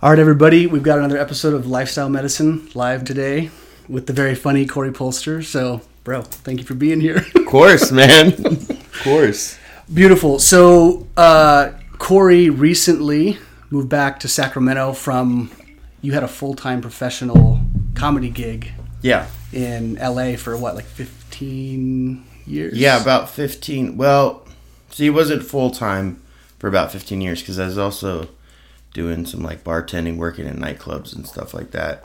All right, everybody, we've got another episode of Lifestyle Medicine live today with the very funny Corey Polster. So, bro, thank you for being here. Of course, man. of course. Beautiful. So, uh, Corey recently moved back to Sacramento from you had a full time professional comedy gig Yeah. in LA for what, like 15 years? Yeah, about 15. Well, see, it wasn't full time for about 15 years because I was also doing some like bartending, working in nightclubs and stuff like that.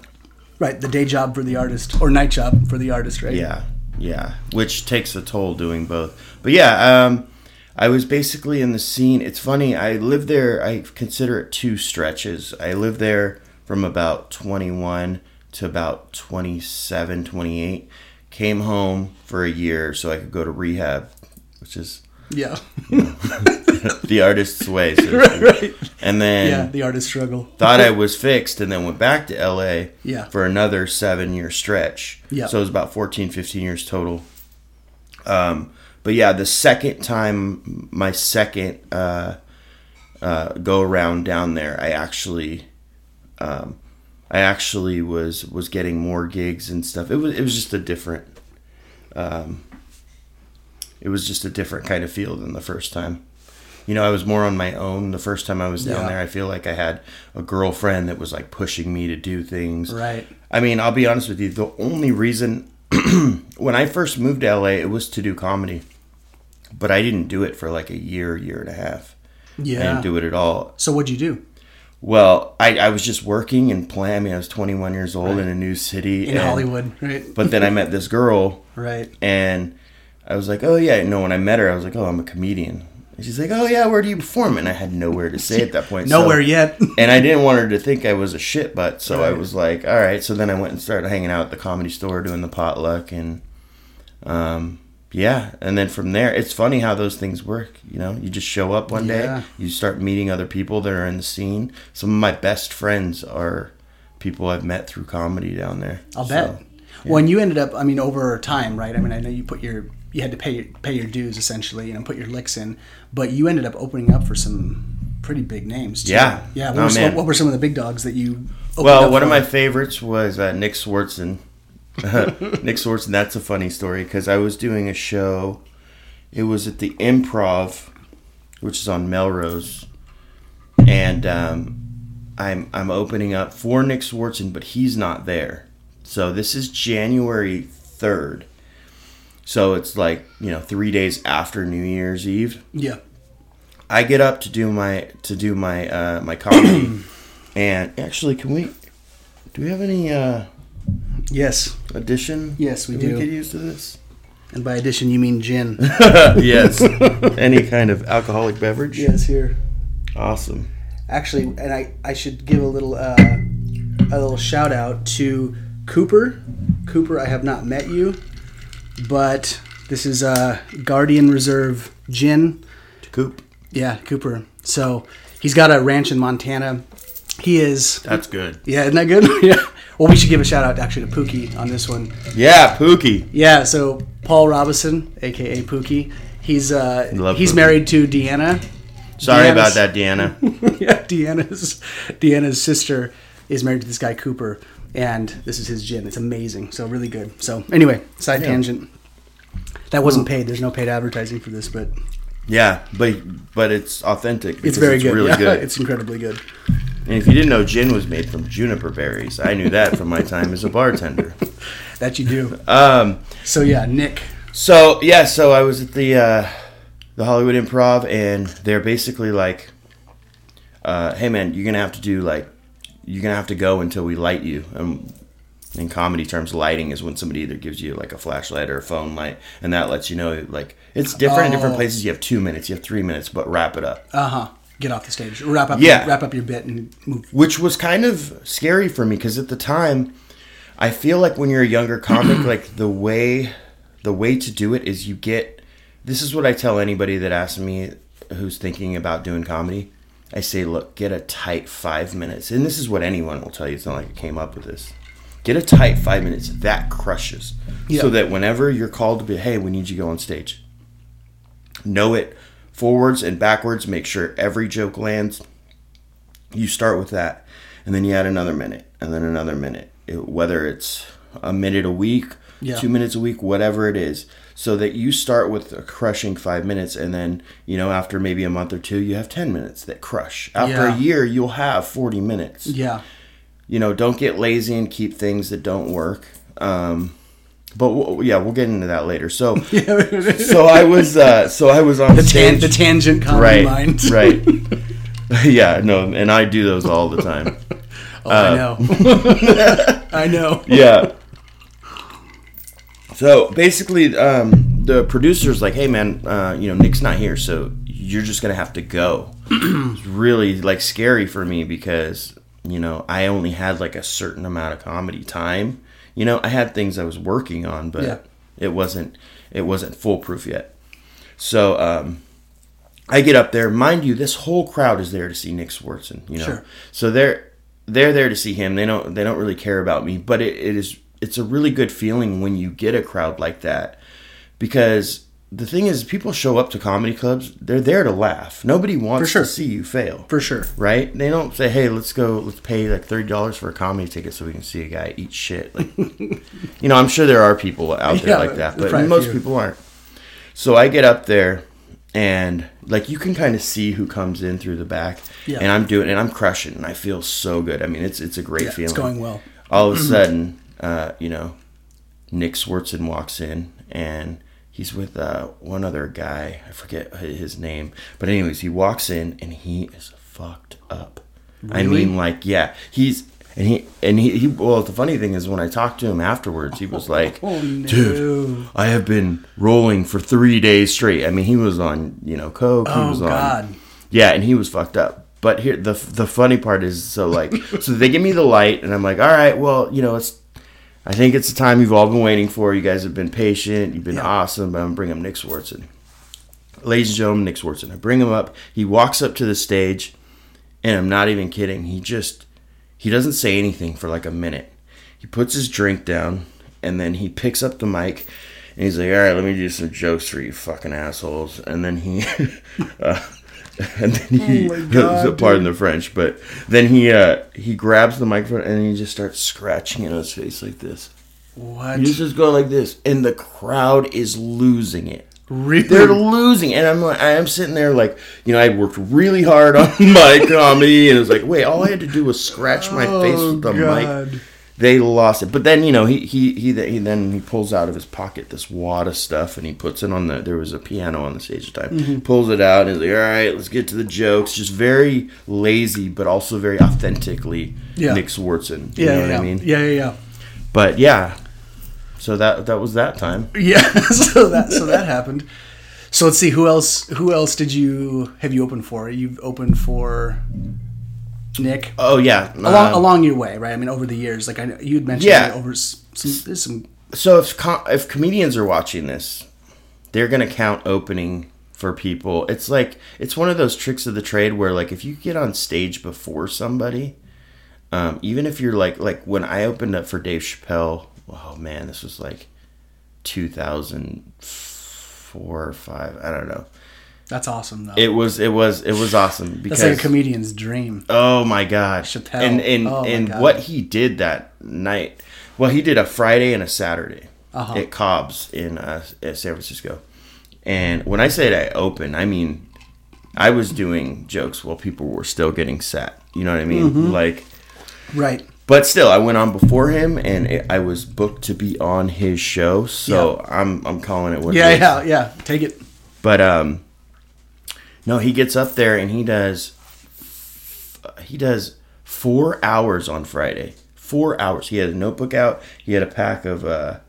Right, the day job for the artist, or night job for the artist, right? Yeah, yeah, which takes a toll doing both. But yeah, um, I was basically in the scene. It's funny. I lived there. I consider it two stretches. I lived there from about 21 to about 27, 28. Came home for a year so I could go to rehab, which is Yeah. the artist's way. So right, right. And then Yeah, the artist struggle. thought I was fixed and then went back to LA Yeah. for another seven year stretch. Yeah. So it was about 14, 15 years total. Um, but yeah, the second time, my second uh, uh, go around down there, I actually, um, I actually was was getting more gigs and stuff. It was it was just a different, um, it was just a different kind of feel than the first time. You know, I was more on my own the first time I was down Yeah. there. I feel like I had a girlfriend that was like pushing me to do things. Right. I mean, I'll be honest with you. The only reason when I first moved to LA, it was to do comedy, but I didn't do it for like a year, year and a half. Yeah. I didn't do it at all. So what'd you do? Well, I, I was just working and playing. I mean, I was 21 years old in a new city In and- Hollywood, right? But then I met this girl, Right. and I was like, "Oh yeah." No, when I met her, I was like, "Oh, I'm a comedian." And she's like, "Oh yeah, where do you perform?" And I had nowhere to say at that point. so- Nowhere yet. and I didn't want her to think I was a shit butt, so I was like, all right. So then I went and started hanging out at the comedy store, doing the potluck, and um, yeah. And then from there, it's funny how those things work. You know, you just show up one Yeah. day, you start meeting other people that are in the scene. Some of my best friends are people I've met through comedy down there. I'll So, bet. Well, and you ended up, I mean, over time, right? I mean, I know you put your, you had to pay your, pay your dues essentially, you know, put your licks in, but you ended up opening up for some pretty big names. Too. Yeah. Yeah. What, Oh, were some, what were some of the big dogs that you? opened Well, one of my favorites was uh, Nick Swardson. Nick Swardson, that's a funny story because I was doing a show. It was at the Improv, which is on Melrose, and um, I'm I'm opening up for Nick Swardson, but he's not there. So this is January third. So it's like you know three days after New Year's Eve. Yeah. I get up to do my to do my uh, my comedy, and actually, can we? Do we have any uh, Yes. addition? Yes, we that do. We could use to this. And by addition, you mean gin. yes. any kind of alcoholic beverage. yes, here. Awesome. Actually, and I, I should give a little uh, a little shout out to Cooper. Cooper, I have not met you, but this is a Guardian Reserve Gin. Coop. Yeah, Cooper. So he's got a ranch in Montana. He is. That's good. Yeah, isn't that good? yeah. Well, we should give a shout out actually to Pookie on this one. Yeah, Pookie. Yeah. So Paul Robinson, aka Pookie, he's uh, Love he's Pookie. married to Deanna. Sorry about that, Deanna. yeah, Deanna's Deanna's sister is married to this guy Cooper, and this is his gin. It's amazing, so really good. So anyway, side Yeah. tangent. That wasn't paid. There's no paid advertising for this, but Yeah, but but it's authentic. it's very good. Really yeah, good. It's incredibly good. and if you didn't know, gin was made from juniper berries. I knew that from my time as a bartender. That you do. Um, So yeah, Nick. So yeah, so I was at the uh, the Hollywood Improv, and they're basically like, uh, "Hey man, you're gonna have to do like, you're gonna have to go until we light you." And in comedy terms, lighting is when somebody either gives you like a flashlight or a phone light, and that lets you know like it's different in different Oh. places. You have two minutes, you have three minutes, but wrap it up. Uh huh. Get off the stage. Wrap up. Yeah. Wrap up your bit and move. which was kind of scary for me because at the time i feel like when you're a younger comic like the way the way to do it is you get this is what i tell anybody that asks me who's thinking about doing comedy i say look get a tight five minutes. And this is what anyone will tell you. It's not like i came up with this. Get a tight five minutes that crushes. Yeah. so that whenever you're called to be hey we need you to go on stage. Know it forwards and backwards. Make sure every joke lands. You start with that, and then you add another minute, and then another minute. It, whether it's a minute a week, Yeah. two minutes a week, whatever it is, so that you start with a crushing five minutes, and then you know after maybe a month or two, you have ten minutes that crush. After Yeah. a year, you'll have forty minutes Yeah. you know, don't get lazy and keep things that don't work. Um, but we'll, yeah, we'll get into that later. So, so I was, uh, so I was on the, tan- the tangent comedy right, mind. right. yeah, no, and I do those all the time. Oh, Uh, I know. I know. Yeah. So basically, um, the producer's like, "Hey, man, uh, you know, Nick's not here, so you're just gonna have to go." it's really like scary for me because you know I only had like a certain amount of comedy time. You know, I had things I was working on, but Yeah. it wasn't it wasn't foolproof yet. So um, I get up there, mind you, this whole crowd is there to see Nick Swardson. You know, Sure. so they're they're there to see him. They don't they don't really care about me, but it, it is it's a really good feeling when you get a crowd like that because the thing is people show up to comedy clubs they're there to laugh. Nobody wants sure. to see you fail. For sure. right? They don't say hey let's go let's pay like $30 for a comedy ticket so we can see a guy eat shit. Like you know i'm sure there are people out there Yeah, like that but most people aren't. So i get up there and like you can kind of see who comes in through the back Yeah. and i'm doing and i'm crushing and i feel so good. I mean it's it's a great Yeah, feeling. it's going well. all of a sudden, uh, you know, Nick Swardson walks in and he's with uh, one other guy. I forget his name. But, anyways, he walks in and he is fucked up. Really? I mean, like, yeah, he's. And he and he, he well the funny thing is when I talked to him afterwards he was like Oh, no. dude I have been rolling for 3 days straight I mean he was on you know coke he Oh, was on God. yeah, and he was fucked up. But here, the the funny part is, so like, so they give me the light, and I'm like, all right, well, you know, it's, I think it's the time you've all been waiting for. You guys have been patient, you've been Yeah. awesome. But I'm gonna bring up Nick Swardson, ladies and gentlemen, Nick Swardson. I bring him up. He walks up to the stage, and I'm not even kidding. He just, he doesn't say anything for like a minute. He puts his drink down, and then he picks up the mic. And he's like, "All right, let me do some jokes for you, fucking assholes." And then he, uh, and then he, Oh God, pardon the French, but then he uh, he grabs the microphone and he just starts scratching it on his face like this. What? He's just going like this, and the crowd is losing it. Really? They're losing, and I'm like, I am sitting there like, you know, I worked really hard on my comedy, and it's like, wait, all I had to do was scratch my face Oh, with the God. mic. They lost it, but then you know he he he, he then he pulls out of his pocket this wad of stuff and he puts it on the. There was a piano on the stage at the time. Mm-hmm. Pulls it out and he's like, all right, let's get to the jokes. Just very lazy, but also very authentically Yeah. Nick Swardson. yeah, You know yeah, what yeah. I mean? Yeah, yeah, yeah. But yeah, so that that was that time. Yeah, so that so that happened. So let's see who else who else did you have you opened for? You've opened for Nick Oh yeah, along um, along your way, right? I mean, over the years, like I you'd mentioned, Yeah. over some some So if com- if comedians are watching this, they're gonna count opening for people. It's like it's one of those tricks of the trade where like if you get on stage before somebody, um, even if you're like like when I opened up for Dave Chappelle, oh man, this was like 2004 or five. I don't know. That's awesome though. It was it was it was awesome because that's like a comedian's dream. Oh my gosh. Chappelle. And and, Oh and God. what he did that night. Well, he did a Friday and a Saturday Uh-huh. at Cobb's in uh, at San Francisco. And when I say I open, I mean I was doing jokes while people were still getting set. You know what I mean? Mm-hmm. Like Right. but still, I went on before him, and it, I was booked to be on his show. So I'm I'm calling it what Yeah, it is. yeah, yeah. Take it. But um, no, he gets up there and he does he does four hours on Friday. Four hours. He had a notebook out. He had a pack of uh,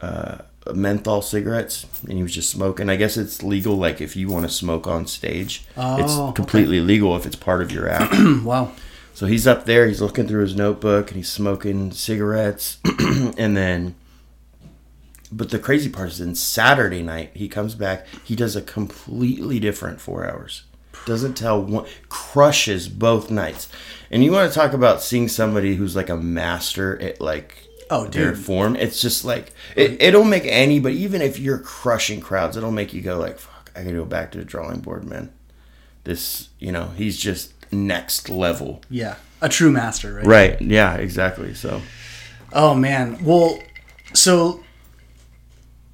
uh, menthol cigarettes, and he was just smoking. I guess it's legal, like if you want to smoke on stage, Oh, it's okay. completely legal if it's part of your act. wow. So he's up there, he's looking through his notebook and he's smoking cigarettes. and then, but the crazy part is then Saturday night, he comes back, he does a completely different four hours. Doesn't tell one, crushes both nights. And you want to talk about seeing somebody who's like a master at like Oh, their dude. form. It's just like, it, it'll make any, but even if you're crushing crowds, it'll make you go like, fuck, I gotta go back to the drawing board, man this you know he's just next level. Yeah, a true master, right? Right. Yeah. Exactly. So. Oh man. Well, so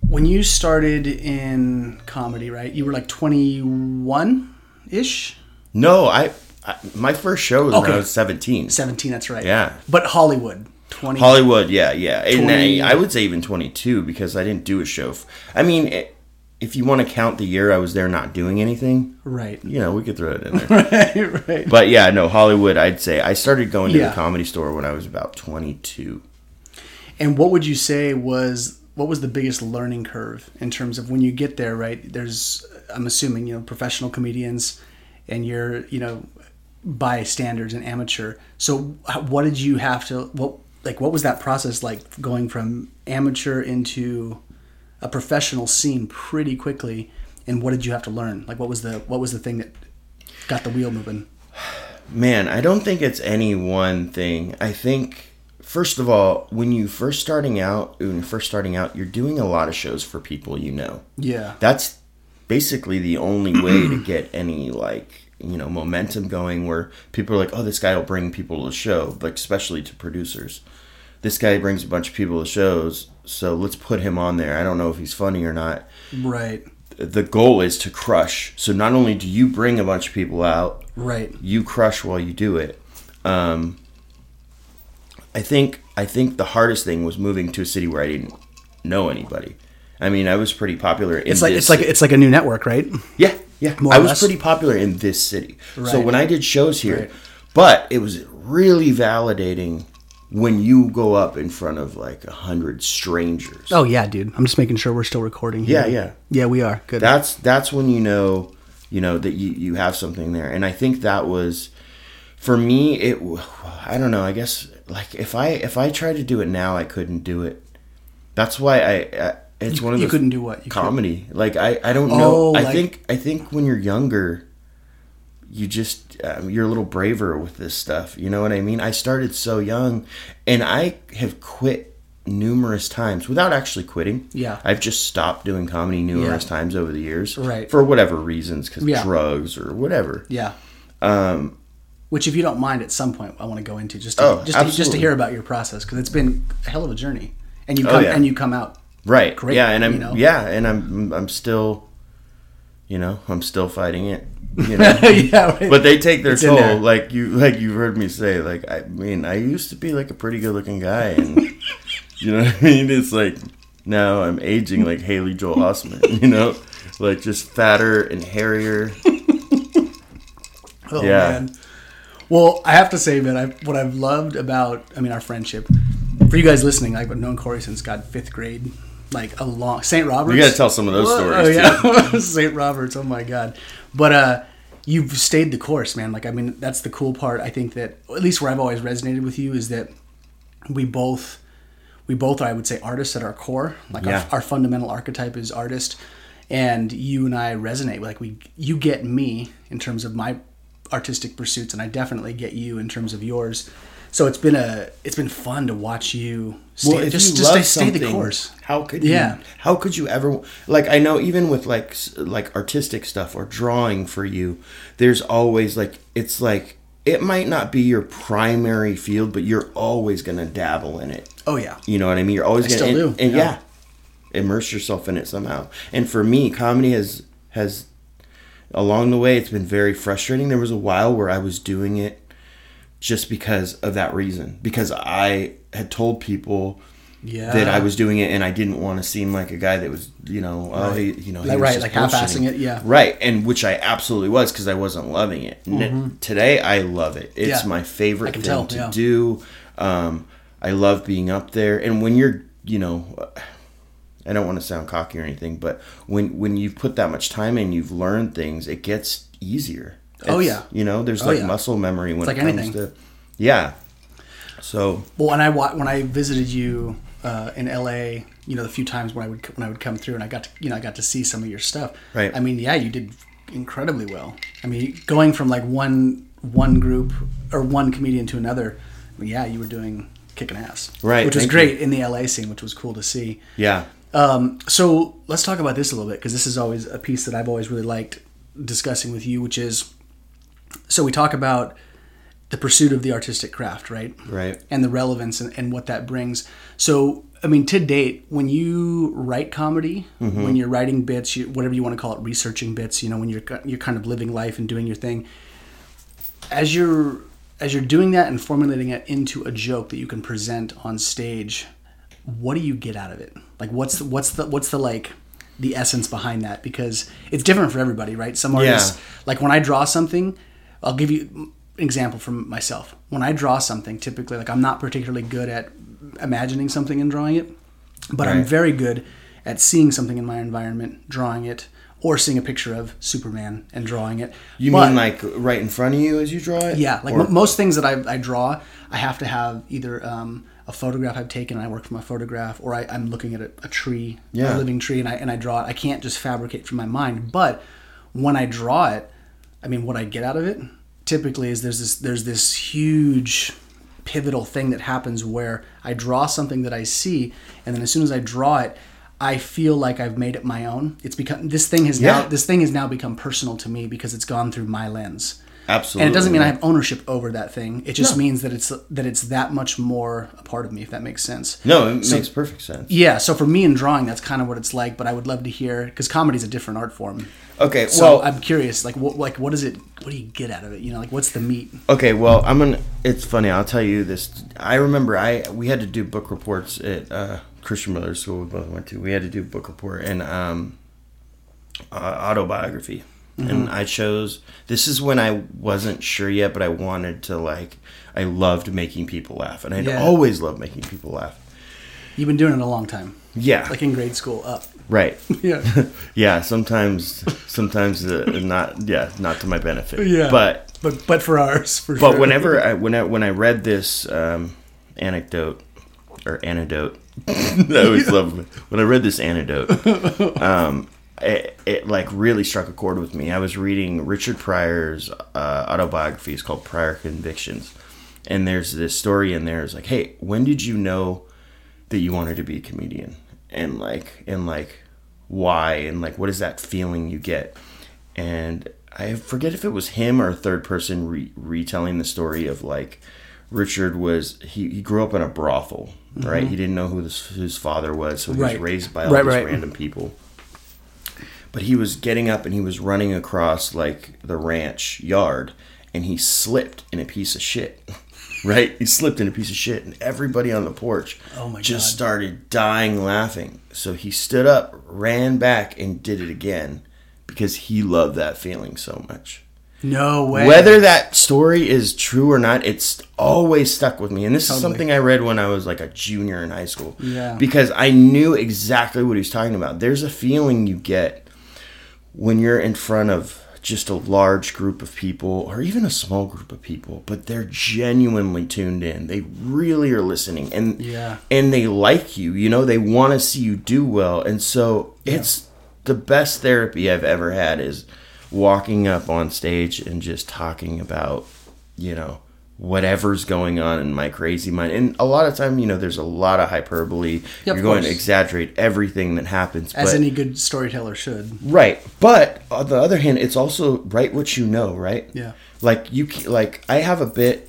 when you started in comedy, right? You were like 21 ish, No, I, I my first show was when I was seventeen. 17. That's right. Yeah. But Hollywood, 20. Hollywood, yeah, yeah, and 20 I, I would say even twenty two because I didn't do a show. f- I mean, i if you want to count the year I was there not doing anything, right. you know, we could throw it in there. right. Right. but yeah, no, Hollywood. I'd say I started going to Yeah. the comedy store when I was about twenty two. And what would you say was what was the biggest learning curve in terms of when you get there, right? There's I'm assuming, you know, professional comedians and you're, you know, by standards and amateur. So what did you have to what like what was that process like going from amateur into a professional scene pretty quickly and what did you have to learn? Like what was the what was the thing that got the wheel moving? Man, I don't think it's any one thing. I think first of all, when you first starting out, when you're first starting out, you're doing a lot of shows for people you know. Yeah. That's basically the only way to get any like you know momentum going where people are like oh this guy will bring people to the show like especially to producers this guy brings a bunch of people to shows so let's put him on there i don't know if he's funny or not Right. the goal is to crush so not only do you bring a bunch of people out Right. you crush while you do it. Um, I think I think the hardest thing was moving to a city where I didn't know anybody. I mean, I was pretty popular. In It's like it's like it's like a new network, right? yeah, yeah. More I was less. pretty popular in this city. So when I did shows here, Right. but it was really validating when you go up in front of like a hundred strangers. Oh yeah, dude. I'm just making sure we're still recording. Here. Yeah, yeah. Yeah, we are. Good. that's that's when you know you know that you you have something there and i think that was for me it I don't know i guess like if i if i tried to do it now i couldn't do it that's why i, I it's You- one of you couldn't do what? You comedy like i i don't Oh, know i like- think i think when you're younger you just um, you're a little braver with this stuff you know what i mean i started so young and i have quit numerous times without actually quitting Yeah. i've just stopped doing comedy numerous Yeah. times over the years Right. for whatever reasons because Yeah. drugs or whatever Yeah. um Which, if you don't mind, at some point I want to go into just to, Oh, just to, just to hear about your process because it's been a hell of a journey, and you Oh, come yeah. and you come out. right Great, yeah and i'm you know? yeah and i'm i'm still you know i'm still fighting it you know yeah, right. but they take their It's toll like you like you've heard me say like i mean i used to be like a pretty good looking guy and you know what i mean it's like now i'm aging like haley joel osment you know like just fatter and hairier oh yeah. man. Well, I have to say, man, I, what I've loved about, I mean, our friendship. For you guys listening, I've known Corey since God fifth grade, like a long St. Robert's. you gotta tell some of those Whoa, stories oh yeah, St. Robert's. Oh my god! But uh, you've stayed the course, man. Like I mean, that's the cool part. I think that at least where I've always resonated with you is that we both, we both are, I would say, artists at our core. Like Yeah. our, our fundamental archetype is artist, and you and I resonate. Like we, you get me in terms of my artistic pursuits, and I definitely get you in terms of yours. So it's been a, it's been fun to watch you. Stay, Well, if just you just love stay, stay the course. How could Yeah. you? How could you ever like? I know even with like like artistic stuff or drawing for you, there's always like it's like it might not be your primary field, but you're always gonna dabble in it. Oh yeah. You know what I mean? You're always I gonna still and, do, and yeah. yeah. immerse yourself in it somehow. And for me, comedy has has along the way it's been very frustrating. There was a while where I was doing it just because of that reason because I had told people Yeah. that I was doing it and I didn't want to seem like a guy that was, you know, oh, he, you know, Like, right, like half-assing it, yeah. Right, and which I absolutely was because I wasn't loving it. N- Today, I love it. It's Mm-hmm. Yeah. my favorite thing tell, to yeah. do. Um, I love being up there, and when you're, you know, I don't want to sound cocky or anything, but when when you've put that much time in, you've learned things. It gets easier. Oh, yeah. you know, there's Oh, like yeah. muscle memory when It's it like comes anything. to, yeah. So Well, when I when I visited you uh, in LA, you know, the few times when I would when I would come through and I got to you know I got to see some of your stuff. Right. I mean, yeah, you did incredibly well. I mean, going from like one one group or one comedian to another, I mean, yeah, you were doing kicking ass. Right, Which was thank great in the LA scene, which was cool to see. yeah, Um, so let's talk about this a little bit because this is always a piece that I've always really liked discussing with you, which is so we talk about the pursuit of the artistic craft, right? Right. And the relevance and, and what that brings. So, I mean, to date, when you write comedy, Mm-hmm. when you're writing bits, you, whatever you want to call it, researching bits, you know, when you're you're kind of living life and doing your thing, as you're as you're doing that and formulating it into a joke that you can present on stage, what do you get out of it? Like, what's the, what's the what's the like the essence behind that? Because it's different for everybody, right? Some artists, Yeah. like when I draw something, I'll give you an example from myself. When I draw something, typically, like I'm not particularly good at imagining something and drawing it, but I'm very good at seeing something in my environment, drawing it, or seeing a picture of Superman and drawing it. You But- mean like right in front of you as you draw it? yeah, like Or- most things that I, I draw, I have to have either um, a photograph I've taken and I work from a photograph, or I, I'm looking at a, a tree, Yeah. a living tree, and I and I draw it. I can't just fabricate from my mind. But when I draw it, I mean, what I get out of it typically is there's this there's this huge pivotal thing that happens where I draw something that I see, and then as soon as I draw it. I feel like I've made it my own. It's become this thing has now this thing has now become personal to me because it's gone through my lens Absolutely. and it doesn't mean I have ownership over that thing. It just No. means that it's that it's that much more a part of me, if that makes sense. No, it So- makes perfect sense. Yeah. So for me in drawing, that's kind of what it's like. But I would love to hear because comedy's a different art form. Okay, So well, I'm curious, like what like what is it? What do you get out of it? You know, like what's the meat? Okay, well, I'm gonna. It's funny. I'll tell you this. I remember I we had to do book reports at uh, Christian Brothers School. We both went to. We had to do book report and um, uh, autobiography, and I chose. This is when I wasn't sure yet, but I wanted to like. I loved making people laugh, and I'd Yeah. always loved making people laugh. You've been doing it a long time, Yeah, like in grade school up. right. Yeah. yeah, sometimes, sometimes uh, not. Yeah, not to my benefit. Yeah. but But but for ours, for But sure. whenever I when I when I read this um, anecdote or antidote, I always love when I read this antidote. Um, it, it like really struck a chord with me. I was reading Richard Pryor's uh, autobiography. It's called Pryor Convictions, and there's this story in there. It's like, hey, when did you know that you wanted to be a comedian? And like, and like, why? And like, what is that feeling you get? And I forget if it was him or a third person re- retelling the story of like Richard was he, he grew up in a brothel, right? He didn't know who this, his father was, so he Mm-hmm. Right. was raised by all Right, these right. random people. But he was getting up and he was running across like the ranch yard and he slipped in a piece of shit. Right? He slipped in a piece of shit and everybody on the porch Oh my just God. started dying laughing. So he stood up, ran back and did it again because he loved that feeling so much. no way. Whether that story is true or not, it's always stuck with me. And this is something I read when I was like a junior in high school. Yeah. Because I knew exactly what he was talking about. There's a feeling you get when you're in front of just a large group of people or even a small group of people, but they're genuinely tuned in. They really are listening and Yeah. and they like you. You know, they want to see you do well. And so it's the best therapy I've ever had is walking up on stage and just talking about, you know, whatever's going on in my crazy mind. And a lot of time, you know, there's a lot of hyperbole. Yeah, You're going to exaggerate everything that happens. as but, any good storyteller should. Right, but on the other hand, it's also write what you know, right? Yeah. Like you, like I have a bit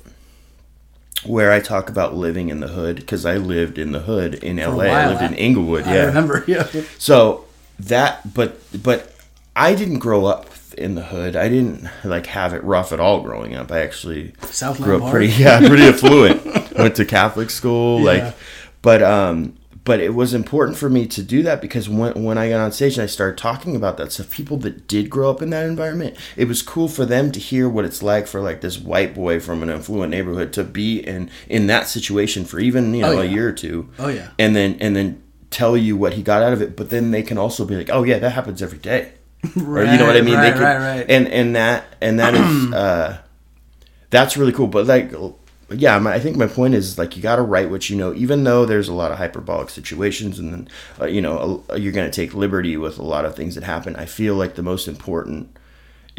where I talk about living in the hood because I lived in the hood in a LA. I lived in I- Inglewood. Yeah. I remember. Yeah. So that, but but I didn't grow up in the hood. I didn't like have it rough at all growing up. I actually Southland grew up pretty yeah pretty affluent. Went to Catholic school Yeah. like, but um. But it was important for me to do that because when, when I got on stage and I started talking about that stuff, people that did grow up in that environment, it was cool for them to hear what it's like for like this white boy from an affluent neighborhood to be in in that situation for even you know Oh, a year or two Oh yeah. and then and then tell you what he got out of it but then they can also be like oh yeah that happens every day or you know what i mean Right, they right, right. and and that and that is uh that's really cool but like yeah my, i think my point is like you got to write what you know even though there's a lot of hyperbolic situations and then uh, you know uh, you're going to take liberty with a lot of things that happen i feel like the most important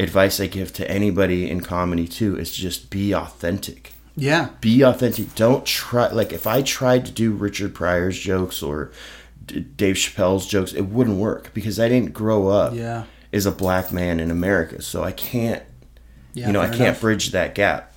advice i give to anybody in comedy too is just be authentic Yeah. be authentic. Don't try like if I tried to do Richard Pryor's jokes or D- Dave Chappelle's jokes, it wouldn't work because I didn't grow up Yeah. as a black man in America. So I can't Yeah, you know, I can't enough. bridge that gap.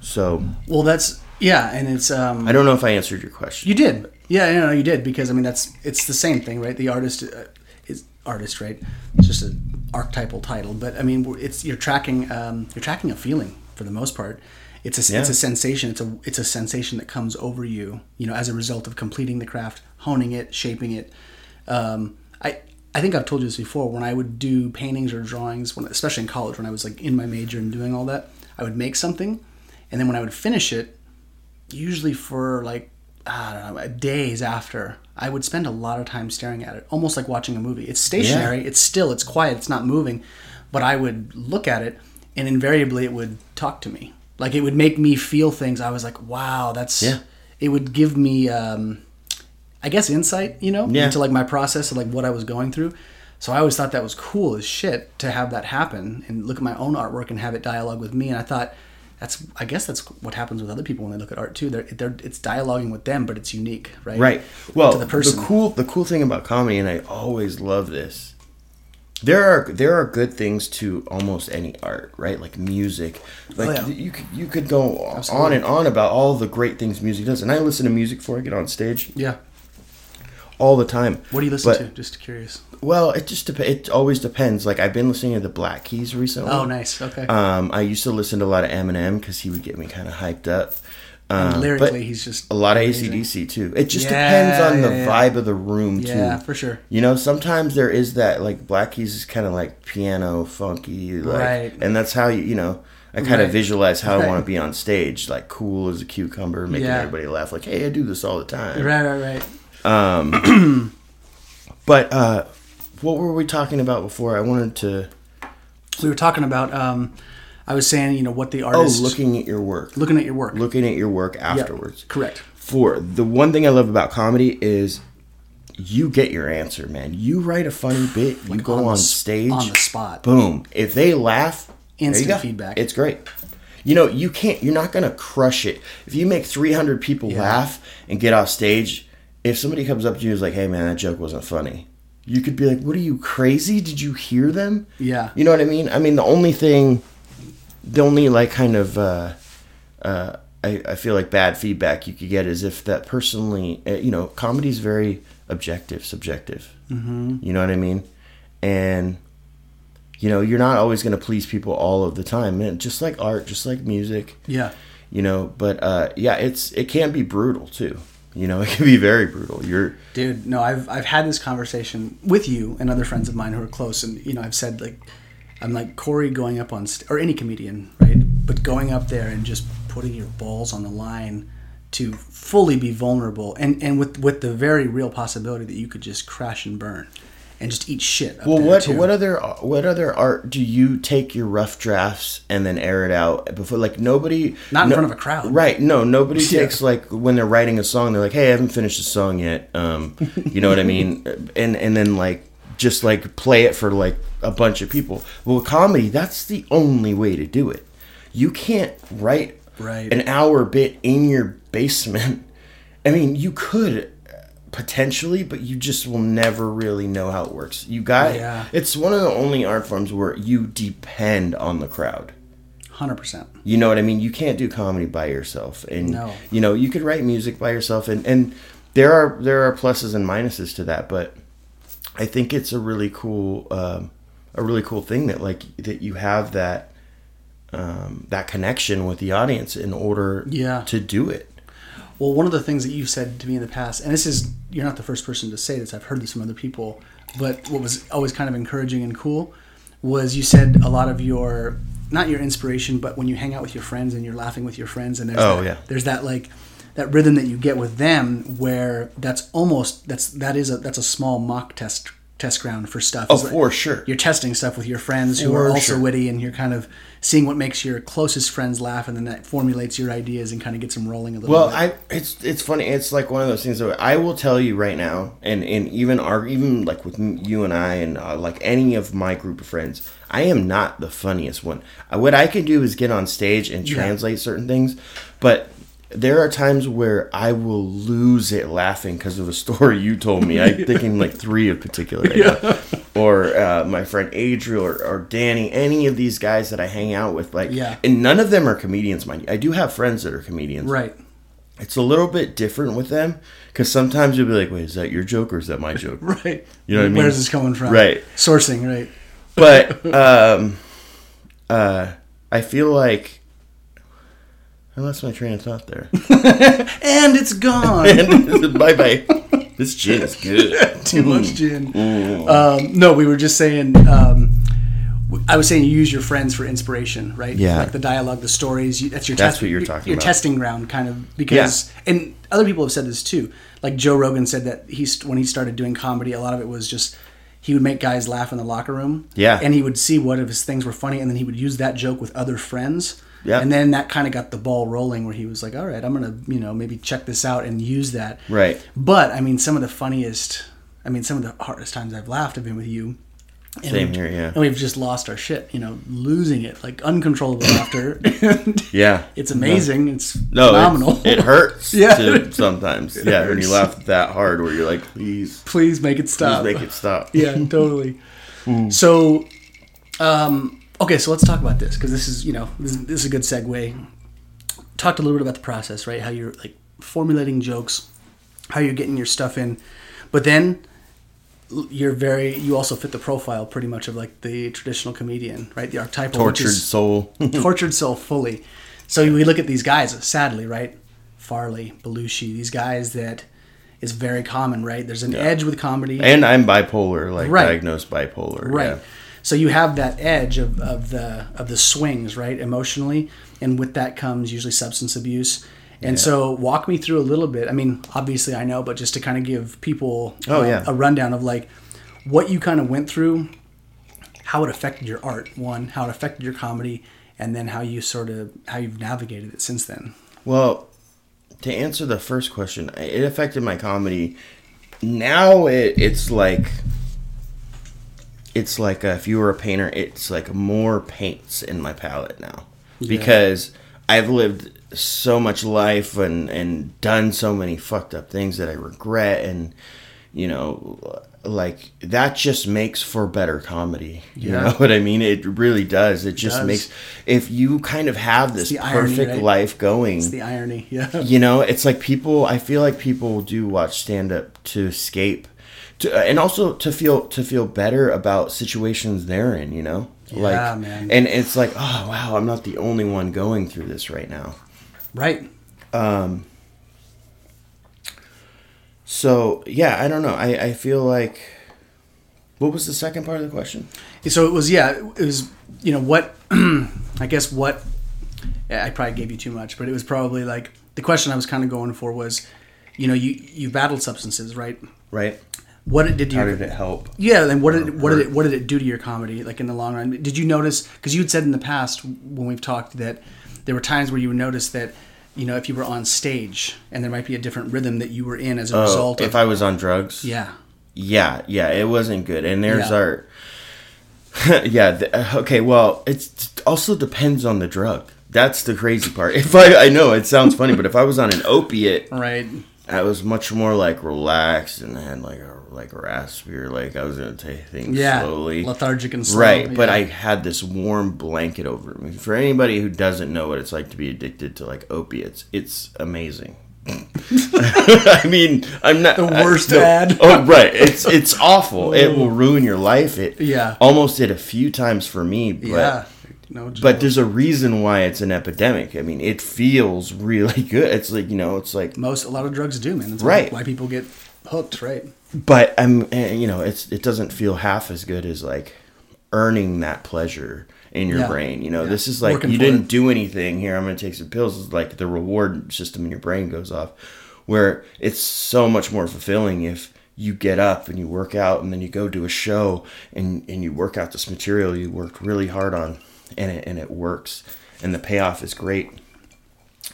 So Well, that's yeah, and it's um. I don't know if I answered your question. You did, yeah, no, no, you did because I mean that's it's the same thing, right? The artist uh, is artist, right? It's just an archetypal title, but I mean it's you're tracking um, you're tracking a feeling for the most part. It's a it's a sensation. It's a it's a sensation that comes over you, you know, as a result of completing the craft, honing it, shaping it. Um, I I think I've told you this before. When I would do paintings or drawings, when, especially in college, when I was like in my major and doing all that, I would make something, and then when I would finish it, usually for like I don't know days after I would spend a lot of time staring at it almost like watching a movie it's stationary it's still it's quiet it's not moving but I would look at it and invariably it would talk to me like it would make me feel things I was like wow that's Yeah. it would give me um, I guess insight you know Yeah. into like my process of like what I was going through so I always thought that was cool as shit to have that happen and look at my own artwork and have it dialogue with me and I thought that's I guess that's what happens with other people when they look at art too. They're, they're it's dialoguing with them, but it's unique, right? Right. Well, to the person. the cool the cool thing about comedy, and I always love this. There are there are good things to almost any art, right? Like music. Like Oh, yeah. you could you could go on and on about all the great things music does. And I listen to music before I get on stage Yeah. all the time. What do you listen But- to? Just curious. Well, it just dep- it always depends. Like I've been listening to the Black Keys recently. Oh, nice. Okay. Um, I used to listen to a lot of Eminem because he would get me kind of hyped up. And Um, lyrically, but he's just a lot of amazing. ACDC too. It just Yeah, depends on the yeah, yeah. vibe of the room too. Yeah, for sure. You know, sometimes there is that like Black Keys is kind of like piano funky, like, Right. and that's how you you know. I kind of Right. visualize how I want to be on stage, like cool as a cucumber, making everybody laugh. Like, hey, I do this all the time. Right, right, right. But uh, what were we talking about before? I wanted to. We were talking about. Um, I was saying, you know, what the oh, artist. Oh, looking at your work. looking at your work. Looking at your work Yep, afterwards. Correct. For the one thing I love about comedy is you get your answer, man. You write a funny bit, you go on on, stage, on the spot. boom. If they laugh, Instant feedback. It's great. You know, you can't. You're not gonna crush it if you make 300 people Yeah. laugh and get off stage. If somebody comes up to you and is like, "Hey, man, that joke wasn't funny," you could be like, "What are you crazy? Did you hear them?" Yeah. You know what I mean? I mean, the only thing, the only like kind of, uh, uh, I, I feel like bad feedback you could get is if that personally, uh, you know, comedy is very objective, subjective. Mm-hmm. You know what I mean? And you know, you're not always going to please people all of the time, man. Just like art, just like music, Yeah. you know. But uh, yeah, it's it can be brutal too. You know, it can be very brutal. You're Dude, no, I've I've had this conversation with you and other friends of mine who are close, and you know, I've said like, I'm like Corey going up on st- or any comedian, right? But going up there and just putting your balls on the line to fully be vulnerable, and and with with the very real possibility that you could just crash and burn, and just eat shit. Up Well, what too. what other what other art do you take your rough drafts and then air it out before? Like nobody, Not in no- front of a crowd. right? No, nobody Yeah. takes like when they're writing a song. They're like, "Hey, I haven't finished the song yet." Um, you know what I mean? And and then like just like play it for like a bunch of people. Well, with comedy, that's the only way to do it. You can't write Right. an hour bit in your basement. I mean, you could uh, potentially, but you just will never really know how it works. You got Yeah. it's one of the only art forms where you depend on the crowd. Hundred percent. You know what I mean? You can't do comedy by yourself, and No. you know you could write music by yourself, and and there are there are pluses and minuses to that, but I think it's a really cool um, a really cool thing that like that you have that um, that connection with the audience in order Yeah. to do it. Well, one of the things that you've said to me in the past, and this is you're not the first person to say this. I've heard this from other people, but what was always kind of encouraging and cool was you said a lot of your not your inspiration, but when you hang out with your friends and you're laughing with your friends, and there's Oh, that, yeah. there's that like that rhythm that you get with them, where that's almost that's that is a that's a small mock test test ground for stuff. Oh, like- for sure. you're testing stuff with your friends who For are also sure. witty and you're kind of seeing what makes your closest friends laugh and then that formulates your ideas and kind of gets them rolling a little bit. Well, bit. I it's it's funny. It's like one of those things that I will tell you right now, and and even our even like with you and I and uh, like any of my group of friends, I am not the funniest one. Uh, What I can do is get on stage and Yeah. translate certain things, but there are times where I will lose it laughing because of a story you told me. I'm thinking like three in particular right now. or uh, my friend Adriel or, or Danny, any of these guys that I hang out with, like, Yeah. and none of them are comedians, mind you. I do have friends that are comedians. right. It's a little bit different with them because sometimes you'll be like, wait, is that your joke or is that my joke? Right. You know what I mean? Where's this coming from? Right. Sourcing, right. But um, uh, I feel like I lost my train of thought there. And it's gone. bye bye. This gin is good. Too much gin. Mm. Um, no, we were just saying. Um, I was saying you use your friends for inspiration, right? Yeah. Like the dialogue, the stories. You, that's your. That's test- what you're talking Your testing ground, kind of, because and other people have said this too. Like Joe Rogan said that he's when he started doing comedy, a lot of it was just he would make guys laugh in the locker room. Yeah. And he would see what of his things were funny, and then he would use that joke with other friends. Yeah. And then that kind of got the ball rolling, where he was like, "All right, I'm gonna, you know, maybe check this out and use that." Right. But I mean, some of the funniest, I mean, some of the hardest times I've laughed have been with you. And Same we've- here, yeah. And we've just lost our shit, you know, losing it, like uncontrollable laughter. Yeah. It's amazing. It's No, phenomenal. it, it hurts. Yeah. To, sometimes. yeah, when you laugh that hard, where you're like, please, Please make it stop. please make it stop. yeah, totally. So, um, okay, so let's talk about this because this is, you know, this, this is a good segue. Talked a little bit about the process, right? How you're like formulating jokes, how you're getting your stuff in, but then you're very, you also fit the profile pretty much of like the traditional comedian, right? The archetypal, which Tortured is soul. tortured soul fully. So we look at these guys, sadly, right? Farley, Belushi, these guys that is very common, right? There's an edge with comedy. and I'm bipolar, like Right. diagnosed bipolar. Right. Yeah. So you have that edge of, of the of the swings, right, emotionally, and with that comes usually substance abuse. And so walk me through a little bit. I mean, obviously I know, but just to kind of give people Oh, uh, yeah. a rundown of like what you kind of went through, how it affected your art, one, how it affected your comedy, and then how you sort of how you've navigated it since then. Well, to answer the first question, it affected my comedy. Now it, it's like it's like uh, if you were a painter, it's like more paints in my palette now because I've lived so much life and and done so many fucked up things that I regret and you know like that just makes for better comedy you Yeah. know what i mean it really does it just does. makes if you kind of have this the irony, perfect right? life going It's the irony, yeah. you know it's like people i feel like people do watch stand up to escape to, and also to feel to feel better about situations they're in you know like Yeah, man. and it's like oh wow i'm not the only one going through this right now Right. Um. so yeah i don't know i i feel like what was the second part of the question So it was, yeah, it was, you know, what, I guess what, yeah, I probably gave you too much, but it was probably like, the question I was kind of going for was, you know, you, you battled substances, right? right What did, did you, how did it help yeah, and what did, what did it, what did it do to your comedy, like in the long run? Did you notice, because you had said in the past when we've talked that there were times where you would notice that, you know, if you were on stage and there might be a different rhythm that you were in as a oh, result if of, i was on drugs yeah, Yeah, yeah, it wasn't good. And there's Yeah. our yeah. The, uh, okay, well, it's also depends on the drug. That's the crazy part. If I, I know it sounds funny, but if I was on an opiate, right, I was much more like relaxed and had like a like raspy like I was gonna take things yeah, slowly. lethargic and slow. Right, but. I had this warm blanket over me. For anybody who doesn't know what it's like to be addicted to like opiates, it's amazing. I mean, I'm not The worst I, no. ad. oh, right. It's it's awful. It will ruin your life. It Yeah. almost did a few times for me, but yeah, no, but there's a reason why it's an epidemic. I mean, it feels really good. It's like you know, it's like most a lot of drugs do, man. That's Right. why, people get hooked, right? but I'm eh, you know it's it doesn't feel half as good as like earning that pleasure in your Yeah. brain. You know, Yeah. this is like Working you didn't it. do anything here. I'm gonna take some pills. It's like the reward system in your brain goes off, where it's so much more fulfilling if you get up and you work out and then you go do a show and and you work out this material you worked really hard on and it and it works and the payoff is great.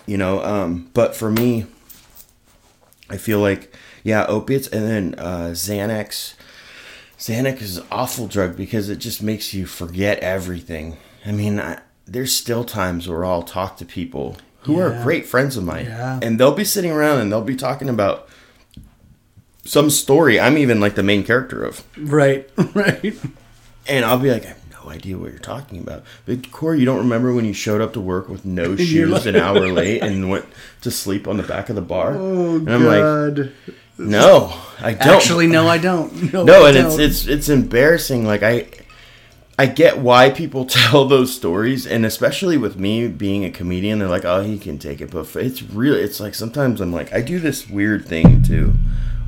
You know, um, but for me, I feel like yeah, opiates and then uh, Xanax. Xanax is an awful drug because it just makes you forget everything. I mean, I, there's still times where I'll talk to people who are great friends of mine, Yeah. and they'll be sitting around and they'll be talking about some story I'm even like the main character of. Right. Right. And I'll be like, no idea what you're talking about. But Corey, you don't remember when you showed up to work with no shoes like- an hour late and went to sleep on the back of the bar? Oh and I'm like, God. no, I don't. Actually, no, I don't. No, no, I and it's don't. it's it's embarrassing. Like I, I get why people tell those stories, and especially with me being a comedian, they're like, oh, he can take it, but it's real. It's like sometimes I'm like, I do this weird thing too,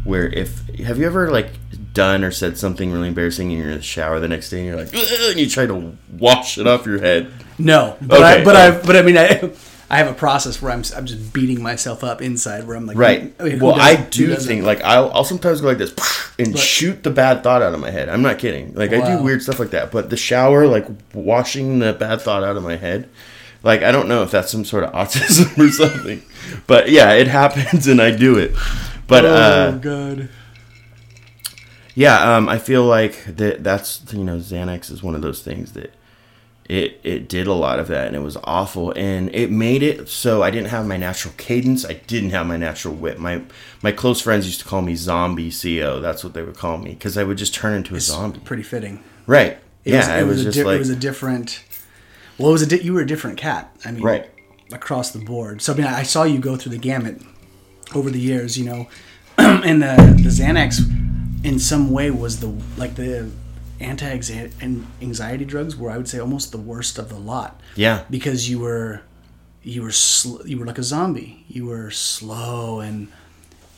where if have you ever like done or said something really embarrassing and you're in the shower the next day and you're like, and you try to wash it off your head. no, but I, but. I, but I mean, I, I have a process where I'm, I'm just beating myself up inside, where I'm like, Right. I mean, well, I do think like I'll, I'll sometimes go like this and But- shoot the bad thought out of my head. I'm not kidding. Like I do weird stuff like that. But the shower, like washing the bad thought out of my head, like I don't know if that's some sort of autism or something. But yeah, it happens and I do it. But oh uh, god, yeah, um, I feel like that that's you know Xanax is one of those things that it it did a lot of that and it was awful and it made it so I didn't have my natural cadence. I didn't have my natural wit. My my close friends used to call me zombie CO. That's what they would call me because I would just turn into a zombie. pretty fitting. Right. It yeah, was, I it was, was, a just di- like it was a different. Well, it was a di- you were a different cat. I mean, Right. across the board. So I mean, I saw you go through the gamut over the years. You know, and the the Xanax, in some way, was the like the anti anxiety drugs were I would say almost the worst of the lot. Yeah. because you were you were sl- you were like a zombie. You were slow and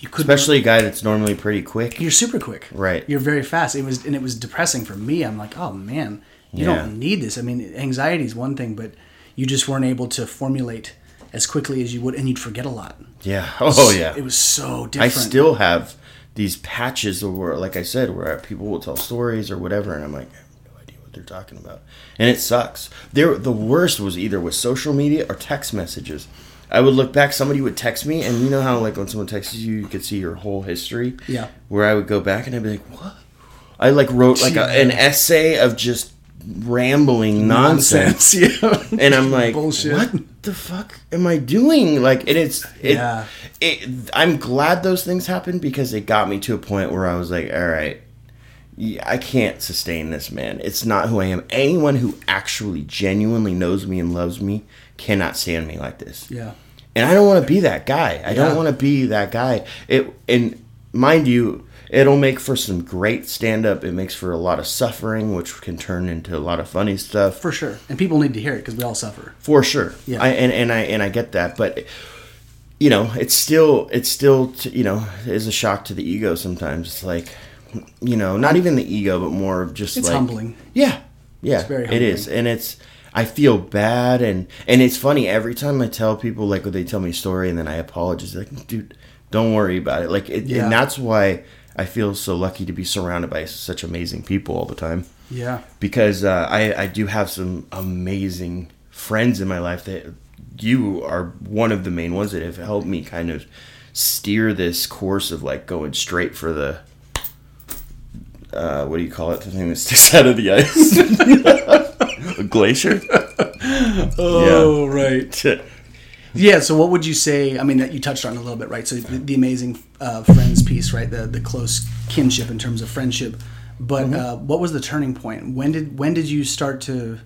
you couldn't especially a guy that's normally pretty quick. you're super quick. Right. You're very fast. It was and it was depressing for me. I'm like, oh man, you Yeah. don't need this. I mean, anxiety is one thing, but you just weren't able to formulate as quickly as you would, and you'd forget a lot. Yeah. Oh yeah. It was so different. I still have these patches of where, like I said, where people will tell stories or whatever, and I'm like, I have no idea what they're talking about, and it sucks. There, the worst was either with social media or text messages. I would look back, somebody would text me, and you know how like when someone texts you, you could see your whole history. Yeah. Where I would go back and I'd be like, what? I like wrote like a, an essay of just rambling nonsense. yeah. And I'm like, Bullshit. what the fuck am I doing? Like, and it's, it, Yeah. it, I'm glad those things happened because it got me to a point where I was like, all right, I can't sustain this, man. It's not who I am. Anyone who actually genuinely knows me and loves me cannot stand me like this. Yeah. And I don't want to be that guy. I Yeah. don't want to be that guy. It and mind you, it'll make for some great stand up. It makes for a lot of suffering, which can turn into a lot of funny stuff. For sure. And people need to hear it because we all suffer. For sure. Yeah. I, and, and I and I get that, but you know, it's still it's still t- you know is a shock to the ego sometimes. It's like you know, not even the ego, but more of just It's like humbling. Yeah, yeah, it's very it is, and it's. I feel bad, and and it's funny every time I tell people like they tell me a story, and then I apologize. Like, dude, don't worry about it. Like, it, Yeah. and that's why I feel so lucky to be surrounded by such amazing people all the time. Yeah. because uh, I, I do have some amazing friends in my life that you are one of the main ones that have helped me kind of steer this course of like going straight for the uh, what do you call it? The thing that sticks out of the ice. A glacier? Oh, right. Yeah. So, what would you say? I mean, that you touched on a little bit, right? So, the, the amazing uh, friends piece, right? The the close kinship in terms of friendship. But Mm-hmm. uh, what was the turning point? When did when did you start to?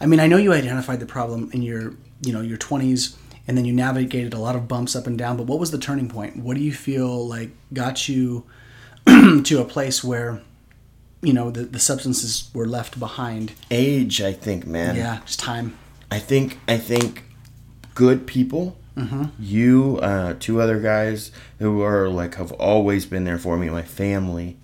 I mean, I know you identified the problem in your you know your twenties, and then you navigated a lot of bumps up and down. But what was the turning point? What do you feel like got you to a place where you know the, the substances were left behind? age i think man Yeah, just time. I think I think good people. You, uh, two other guys who are like have always been there for me, my family.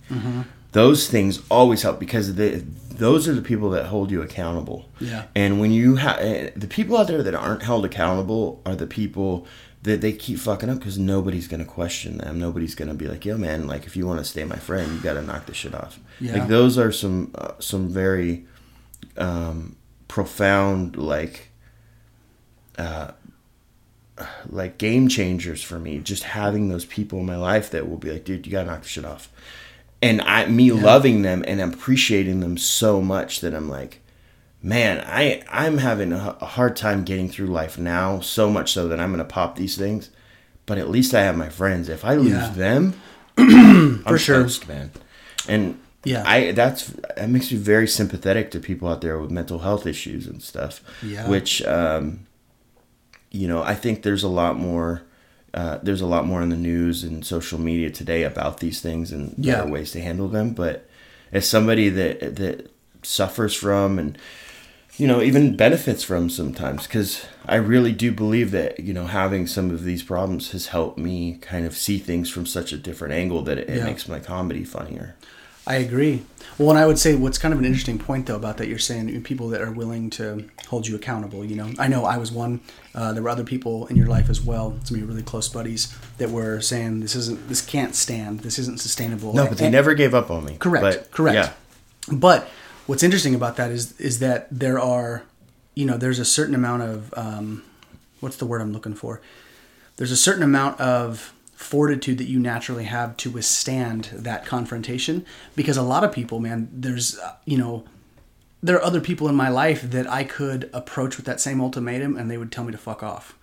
Those things always help because the those are the people that hold you accountable. Yeah. And when you have the people out there that aren't held accountable are the people that they keep fucking up because nobody's gonna question them. Nobody's gonna be like, "Yo, man, like if you want to stay my friend, you got to knock this shit off." Yeah. Like those are some uh, some very um, profound like uh, like game changers for me. Just having those people in my life that will be like, dude, you gotta knock the shit off. And I, me loving them and appreciating them so much that I'm like, man, I, I'm having a, a hard time getting through life now. So much so that I'm gonna pop these things. But at least I have my friends. If I lose Yeah. them, I'm For sure. toast, man. And Yeah. I that's that makes me very sympathetic to people out there with mental health issues and stuff. Yeah. Which um, you know, I think there's a lot more. Uh, there's a lot more in the news and social media today about these things and Yeah. better ways to handle them. But as somebody that that suffers from and you know even benefits from sometimes because i really do believe that you know having some of these problems has helped me kind of see things from such a different angle that it, it Yeah. makes my comedy funnier I agree. Well, and I would say what's kind of an interesting point though about that you're saying people that are willing to hold you accountable. You know, I know I was one. Uh, there were other people in your life as well, some of your really close buddies that were saying this isn't, this can't stand, this isn't sustainable. no but they And- never gave up on me Correct. but, correct. yeah But what's interesting about that is is that there are, you know, there's a certain amount of um, what's the word I'm looking for? There's a certain amount of fortitude that you naturally have to withstand that confrontation because a lot of people, man, there's uh, you know, there are other people in my life that I could approach with that same ultimatum and they would tell me to fuck off.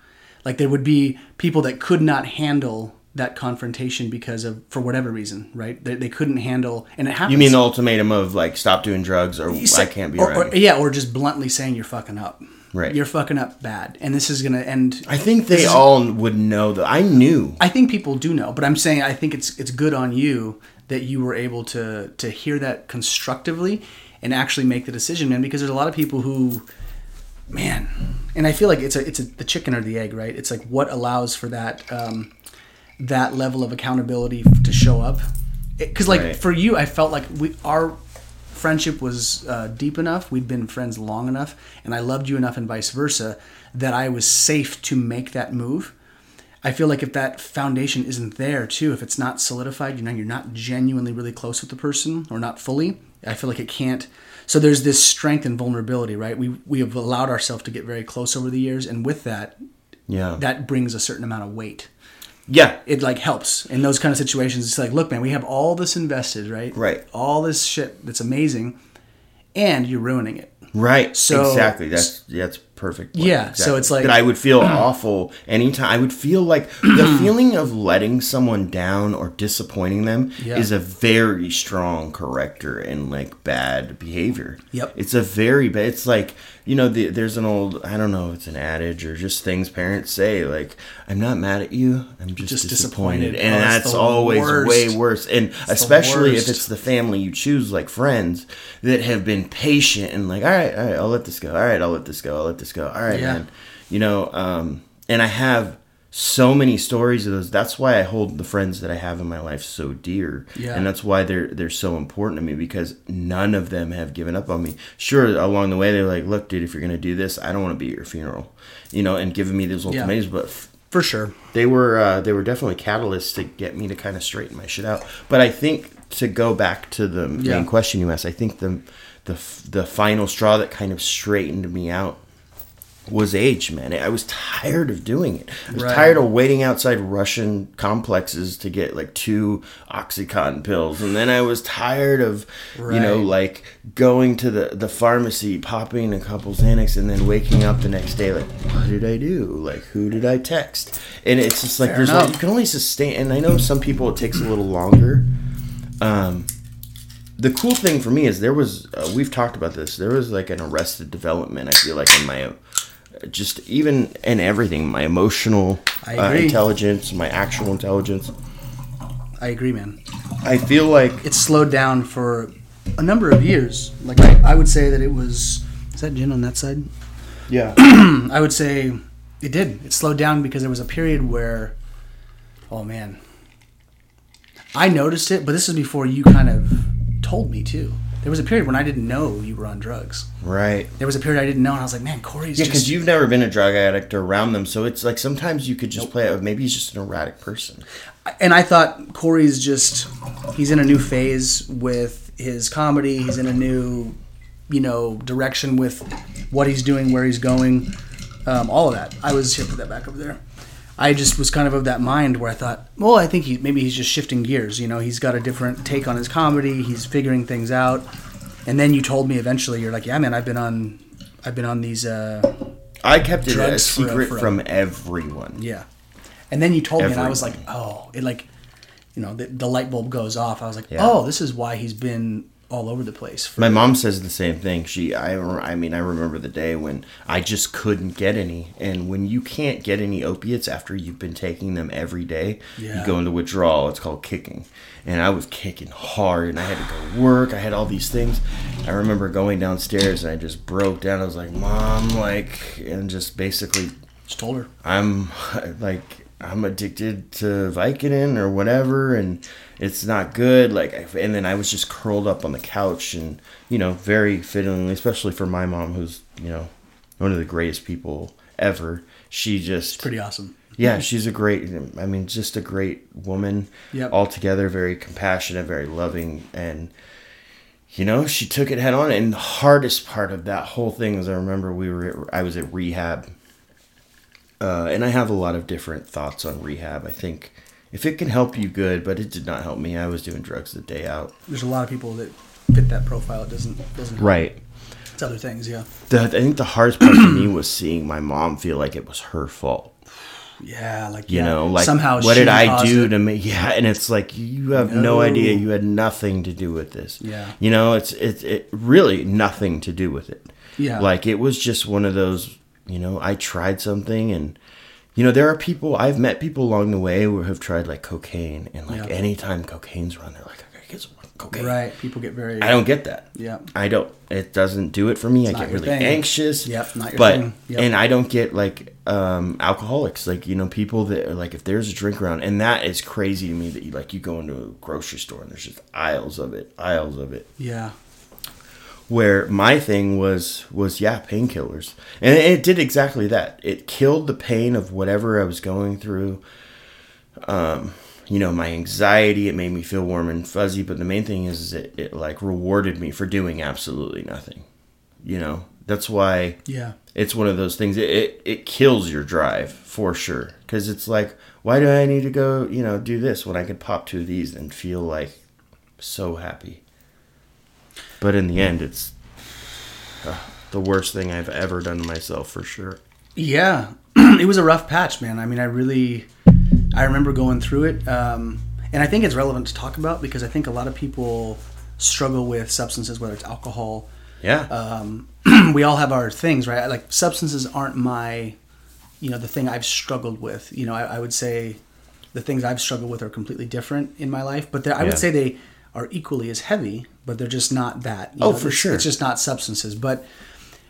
Like there would be people that could not handle that confrontation because of for whatever reason, right? They, they couldn't handle, and it happens. you mean the ultimatum of like stop doing drugs or You i can't be or, around or- yeah, or just bluntly saying you're fucking up. Right. You're fucking up bad, and this is gonna end. i think they is- all would know that i knew I think people do know, but I'm saying I think it's it's good on you that you were able to to hear that constructively and actually make the decision, man. Because there's a lot of people who, man, and I feel like it's a it's a, the chicken or the egg, right? It's like what allows for that um, that level of accountability to show up. Because like Right. for you, I felt like we our friendship was uh, deep enough. We'd been friends long enough, and I loved you enough, and vice versa, that I was safe to make that move. I feel like if that foundation isn't there too, if it's not solidified, you know, you're not genuinely really close with the person or not fully. I feel like it can't. So there's this strength and vulnerability, right? We we have allowed ourselves to get very close over the years, and with that, yeah that brings a certain amount of weight. Yeah It like helps in those kind of situations. It's like, look, man, we have all this invested, right? Right. All this shit that's amazing, and you're ruining it. Right. So- exactly. That's that's perfect. point. Yeah, so it's like- that I would feel awful anytime. I would feel like the feeling of letting someone down or disappointing them Yeah. is a very strong corrector in like bad behavior. Yep. It's a very bad. It's like you know, the, there's an old I don't know, if it's an adage or just things parents say like, "I'm not mad at you. I'm just, Just disappointed,", disappointed. and Oh, that's that's always worst. way worse. And the especially if it's the family you choose, like friends that have been patient and like, all right, all right, I'll let this go. All right, I'll let this go. I'll let this go. All right, Yeah. man. You know, um, and I have so many stories of those. That's why I hold the friends that I have in my life so dear, Yeah. and that's why they're they're so important to me because none of them have given up on me. Sure, along the way they're like, look, dude, if you're gonna do this, I don't want to be at your funeral, you know, and giving me those ultimatums, but. f- For sure. they were uh, they were definitely catalysts to get me to kind of straighten my shit out. But I think to go back to the Yeah. main question you asked, I think the the the final straw that kind of straightened me out was age, man. I was tired of doing it. I was Right. tired of waiting outside Russian complexes to get like two OxyContin pills, and then I was tired of you know like going to the the pharmacy, popping a couple Xanax, and then waking up the next day like, what did I do? Like, who did I text? And it's just like Fair there's like, you can only sustain. And I know some people it takes a little longer. Um, the cool thing for me is there was uh, we've talked about this. There was like an arrested development. I feel like in my just even in everything, my emotional uh, intelligence, my actual intelligence. I agree, man. I feel like It's slowed down for a number of years. Like I, I would say that it was. Is that gin on that side? yeah, I would say it did. It slowed down because there was a period where, oh man, I noticed it, but this is before you kind of told me too. There was a period when I didn't know you were on drugs. right. There was a period I didn't know, and I was like, man, Corey's Yeah, because you've never been a drug addict or around them, so it's like sometimes you could just play it. Maybe he's just an erratic person. and I thought Corey's just he's in a new phase with his comedy. He's in a new, you know, direction with what he's doing, where he's going, um, all of that. I was here, put that back over there. I just was kind of of that mind where I thought, well, I think he maybe he's just shifting gears. You know, he's got a different take on his comedy. He's figuring things out. And then you told me eventually, you're like, yeah, man, I've been on, I've been on these, uh, I kept it a for- secret for- from everyone. Yeah. And then you told me, and I was like, oh, it like you know the, the light bulb goes off. I was like, Yeah. oh, this is why he's been all over the place. My mom says the same thing. She, I, I mean, I remember the day when I just couldn't get any, and when you can't get any opiates after you've been taking them every day, Yeah. you go into withdrawal. It's called kicking, and I was kicking hard, and I had to go work. I had all these things. I remember going downstairs, and I just broke down. I was like, "Mom," like, and just basically just told her. I'm like I'm addicted to Vicodin or whatever, and it's not good. Like, and then I was just curled up on the couch, and you know, very fittingly, especially for my mom, who's you know one of the greatest people ever. She just Pretty awesome. yeah, she's a great. I mean, just a great woman. Yep. Altogether, very compassionate, very loving, and you know, she took it head on. And the hardest part of that whole thing is, I remember we were. I was at rehab, uh, and I have a lot of different thoughts on rehab. I think if it can help you, good, but it did not help me. I was doing drugs the day out. There's a lot of people that fit that profile. It doesn't doesn't help. Right. It's other things. Yeah. The, I think the hardest part for me was seeing my mom feel like it was her fault. Yeah. Like you yeah, know like somehow what did i do it. to me yeah and it's like you have no. No. idea you had nothing to do with this Yeah. you know it's it's it really nothing to do with it Yeah. like it was just one of those you know i tried something and you know there are people i've met people along the way who have tried like cocaine and like Yeah. anytime cocaine's run they're like i gotta get some cocaine Right. People get very. i don't get that Yeah. I don't. It doesn't do it for me. I get really thing. anxious. Yep, not your but, thing. Yep. And I don't get like um, alcoholics, like you know, people that are like if there's a drink around, and that is crazy to me that you like you go into a grocery store and there's just aisles of it, aisles of it. Yeah. Where my thing was was yeah, painkillers, and it, it did exactly that. It killed the pain of whatever I was going through. Um, you know, my anxiety. It made me feel warm and fuzzy. But the main thing is, is it, it like rewarded me for doing absolutely nothing. You know, that's why Yeah. it's one of those things. It it, it kills your drive for sure. Because it's like, why do I need to go? You know, do this when I could pop two of these and feel like so happy. But in the end, it's uh, the worst thing I've ever done to myself for sure. Yeah, it was a rough patch, man. I mean, I really, I remember going through it, um, and I think it's relevant to talk about because I think a lot of people struggle with substances, whether it's alcohol. Yeah. Um, we all have our things, right? Like substances aren't my, you know, the thing I've struggled with. You know, I, I would say the things I've struggled with are completely different in my life, but I Yeah. would say they are equally as heavy, but they're just not that. Oh, know, for sure. It's just not substances, but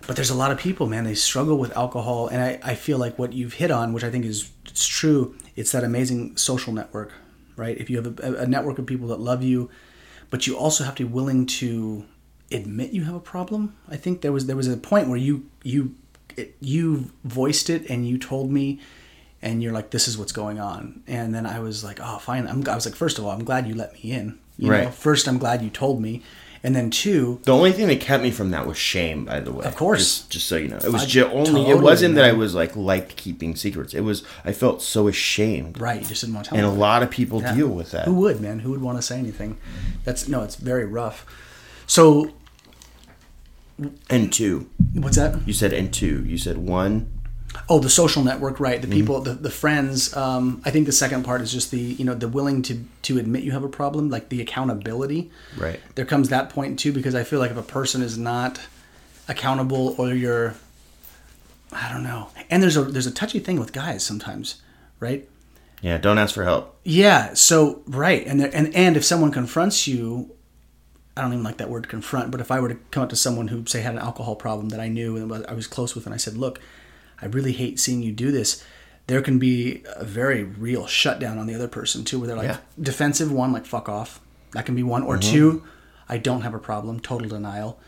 but there's a lot of people, man. They struggle with alcohol, and I, I feel like what you've hit on, which I think is it's true. It's that amazing social network, right? If you have a, a network of people that love you, but you also have to be willing to admit you have a problem. I think there was there was a point where you you it, you voiced it and you told me, and you're like, "This is what's going on," and then I was like, "Oh, fine." I'm, I was like, first of all, I'm glad you let me in. You Know? Right. First, I'm glad you told me, and then two, The only thing that kept me from that was shame, by the way. Of course. Just, just so you know. It was I- ju- only, it wasn't that I was like, liked keeping secrets. It was, I felt so ashamed. right? You just didn't want to tell And a lot of people Yeah. deal with that. Who would, man? Who would want to say anything? That's no, it's very rough. So And two. what's that? You said and two. You said one. Oh, the social network, right? Mm-hmm. The people, the, the friends. Um, I think the second part is just the you know the willing to to admit you have a problem, like the accountability. Right. There comes that point too, because I feel like if a person is not accountable or you're, I don't know. And there's a there's a touchy thing with guys sometimes, right? Yeah, don't ask for help. Yeah. So right, and there, and and if someone confronts you, I don't even like that word confront, but if I were to come up to someone who say had an alcohol problem that I knew and I was close with, and I said, "Look, I really hate seeing you do this," there can be a very real shutdown on the other person too, where they're like Yeah. defensive. One, like fuck off. That can be one, or two, I don't have a problem, total denial,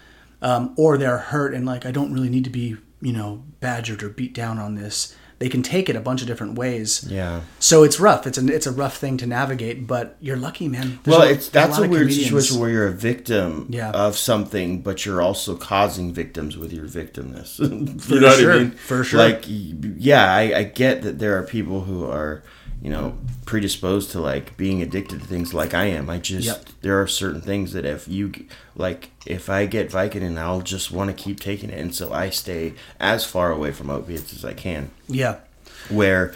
um, or they're hurt and like I don't really need to be you know badgered or beat down on this. They can take it a bunch of different ways. Yeah. So it's rough. It's a it's a rough thing to navigate, but you're lucky, man. There's well, a- it's that's lot a, weird comedians- situation where you're a victim Yeah. of something, but you're also causing victims with your victimness. For you know sure, what I mean? for sure. Like, yeah, I, I get that there are people who are, you know, predisposed to like being addicted to things like I am. I just Yep. there are certain things that if you like, if I get Vicodin, I'll just want to keep taking it, and so I stay as far away from opiates as I can Yeah, where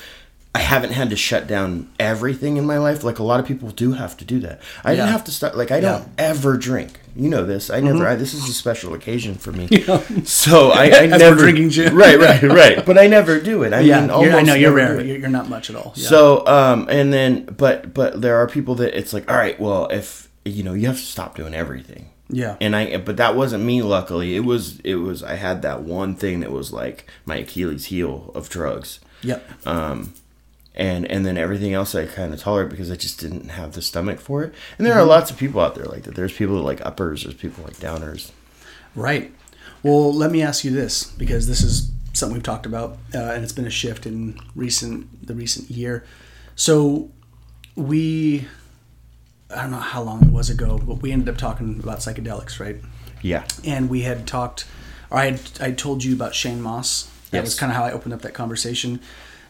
I haven't had to shut down everything in my life. Like a lot of people do have to do that. I didn't have to start. Like I don't ever drink. You know this. I never. I, this is a special occasion for me. So I, I Mm-hmm. Never drinking gin. Right, right, right. But I never do it. I Yeah, mean, you're, I know you're rare. You're, you're not much at all. Yeah. So, um, and then, but, but there are people that it's like, all right, well, if you know, you have to stop doing everything. yeah, And I, but that wasn't me. Luckily, it was, it was. I had that one thing that was like my Achilles heel of drugs, yep, um, and and then everything else I kind of tolerate because I just didn't have the stomach for it. And there Mm-hmm. are lots of people out there like that. There's people that like uppers. There's people like downers. right. Well, let me ask you this because this is something we've talked about, uh, and it's been a shift in recent the recent year. So we, I don't know how long it was ago, but we ended up talking about psychedelics, right? Yeah. and we had talked or I had, I told you about Shane Mauss. That was kind of how I opened up that conversation.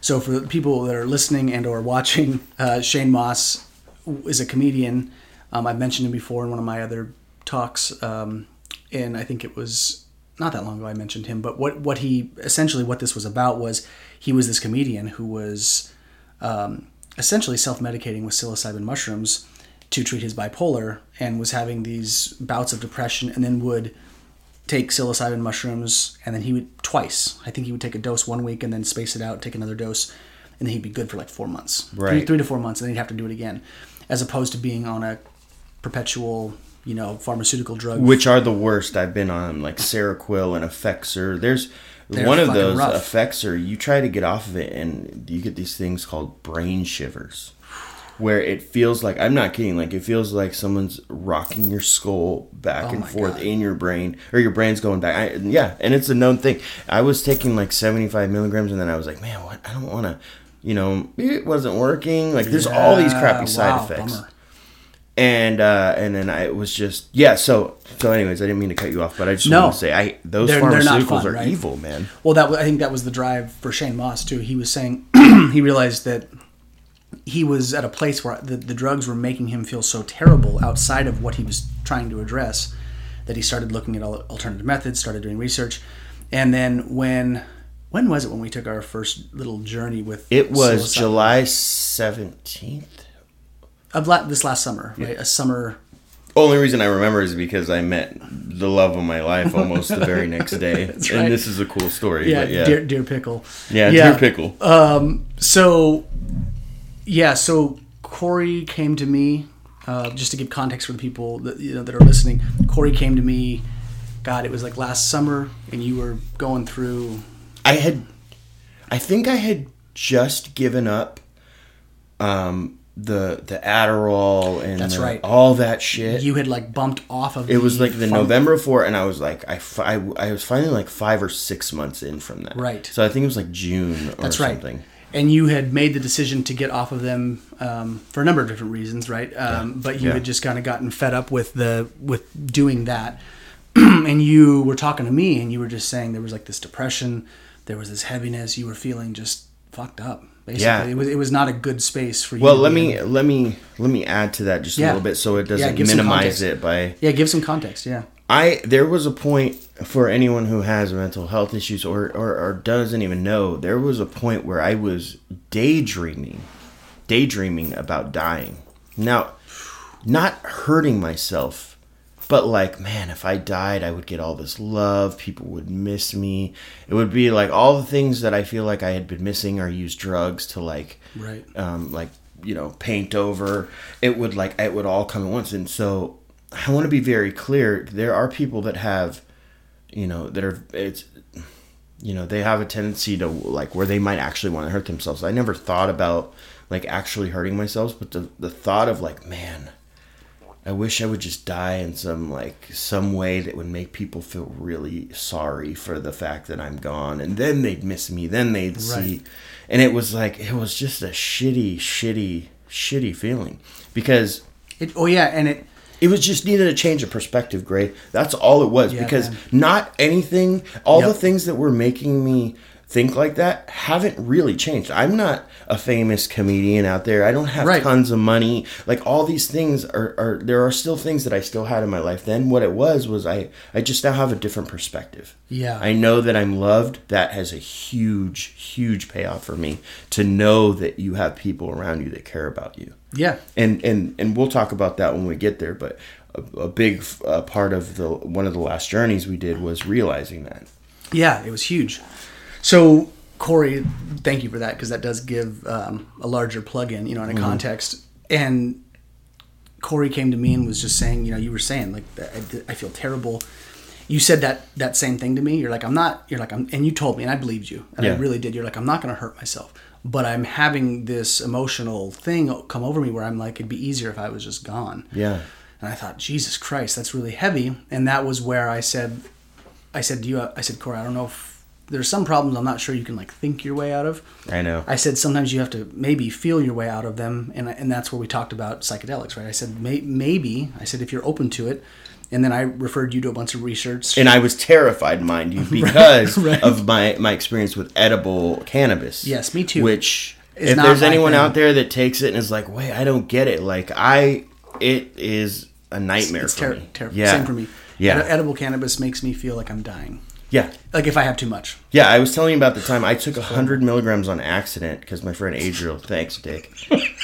So for people that are listening and or watching, uh, Shane Mauss is a comedian. Um, I've mentioned him before in one of my other talks, um, and I think it was not that long ago I mentioned him. But what what he essentially what this was about was he was this comedian who was um, essentially self medicating with psilocybin mushrooms to treat his bipolar and was having these bouts of depression and then would take psilocybin mushrooms and then he would twice. I think he would take a dose one week and then space it out, take another dose, and then he'd be good for like four months. Three, Right. three to four months, and then he'd have to do it again. As opposed to being on a perpetual, you know, pharmaceutical drug. which are the worst I've been on, like Seroquel and Effexor. There's They're one of those rough. Effexor. You try to get off of it, and you get these things called brain shivers, where it feels like I'm not kidding. Like it feels like someone's rocking your skull back Oh and forth God. in your brain, or your brain's going back. I, yeah, and it's a known thing. I was taking like 75 milligrams, and then I was like, man, what? I don't want to. You know, it wasn't working. Like there's all these crappy Yeah, side effects bummer. and uh, and then I was just yeah. So so anyways, I didn't mean to cut you off, but I just No. want to say I those They're- they're pharmaceuticals fun, are right? evil, man. Well, that I think that was the drive for Shane Mauss too. He was saying he realized that he was at a place where the, the drugs were making him feel so terrible outside of what he was trying to address that he started looking at alternative methods, started doing research, and then when when was it when we took our first little journey with It was psilocybin? July seventeenth. of la- this last summer, right? A summer. Only reason I remember is because I met the love of my life almost the very next day, and this is a cool story. Yeah, but yeah, Deer, Deer Pickle. yeah, yeah. dear pickle. Um, So, yeah, so Corey came to me, uh, just to give context for the people that you know that are listening. Corey came to me. God, it was like last summer, and you were going through. I had, I think I had just given up, um, the the Adderall and That's the- right. all that shit. You had like bumped off of. It was like the pharm- November before, and I was like, I, fi- I, was finally like five or six months in from that. Right. So I think it was like June or That's right. something. And you had made the decision to get off of them um, for a number of different reasons, right? Um, But you Yeah. had just kind of gotten fed up with the with doing that, and you were talking to me, and you were just saying there was like this depression, there was this heaviness, you were feeling just fucked up. Basically, Yeah. it was it was not a good space for you. Well, let me in. let me let me add to that just a little bit so it doesn't minimize it by yeah, give some context. Yeah, I there was a point for anyone who has mental health issues or, or, or doesn't even know, there was a point where I was daydreaming, daydreaming about dying. Now, not hurting myself, but like, man, if I died, I would get all this love. People would miss me. It would be like all the things that I feel like I had been missing or used drugs to like right. um, like you know paint over it would like it would all come at once and so i want to be very clear there are people that have you know that are it's you know they have a tendency to like where they might actually want to hurt themselves. I never thought about like actually hurting myself but the, the thought of like man i wish i would just die in some like some way that would make people feel really sorry for the fact that i'm gone. And then they'd miss me then they'd see. And it was like it was just a shitty shitty shitty feeling because It, oh yeah, and it it was just needed a change of perspective gray that's all it was Yeah, because man. not anything all Yep. the things that were making me think like that haven't really changed. I'm not a famous comedian out there. I don't have Right. tons of money. Like all these things are, are there are still things that I still had in my life then. What it was was I I just now have a different perspective. Yeah. I know that I'm loved. That has a huge huge payoff for me to know that you have people around you that care about you Yeah. and and and we'll talk about that when we get there but a, a big uh, part of the one of the last journeys we did was realizing that Yeah, it was huge. So Corey, thank you for that because that does give um, a larger plug-in, you know, in a context. And Corey came to me and was just saying, you know, you were saying like, I, I feel terrible. You said that that same thing to me. You're like, I'm not. You're like, I'm, and you told me, and I believed you, and I really did. You're like, I'm not going to hurt myself, but I'm having this emotional thing come over me where I'm like, it'd be easier if I was just gone. yeah And I thought, Jesus Christ, that's really heavy. And that was where I said, I said to you, I said, Corey, I don't know if there's some problems I'm not sure you can like think your way out of. i know I said sometimes you have to maybe feel your way out of them, and and that's where we talked about psychedelics, right? I said may, maybe I said if you're open to it, and then I referred you to a bunch of research. and i was terrified mind you because right. of my my experience with edible cannabis Yes, me too. which It's if there's anyone thing. out there that takes it and is like wait i don't get it like i it is a nightmare it's for ter- me terrible. yeah Same for me. yeah edible cannabis makes me feel like I'm dying. Yeah Like if I have too much. Yeah, I was telling you about the time I took 100 milligrams on accident because my friend Adriel, thanks, Dick,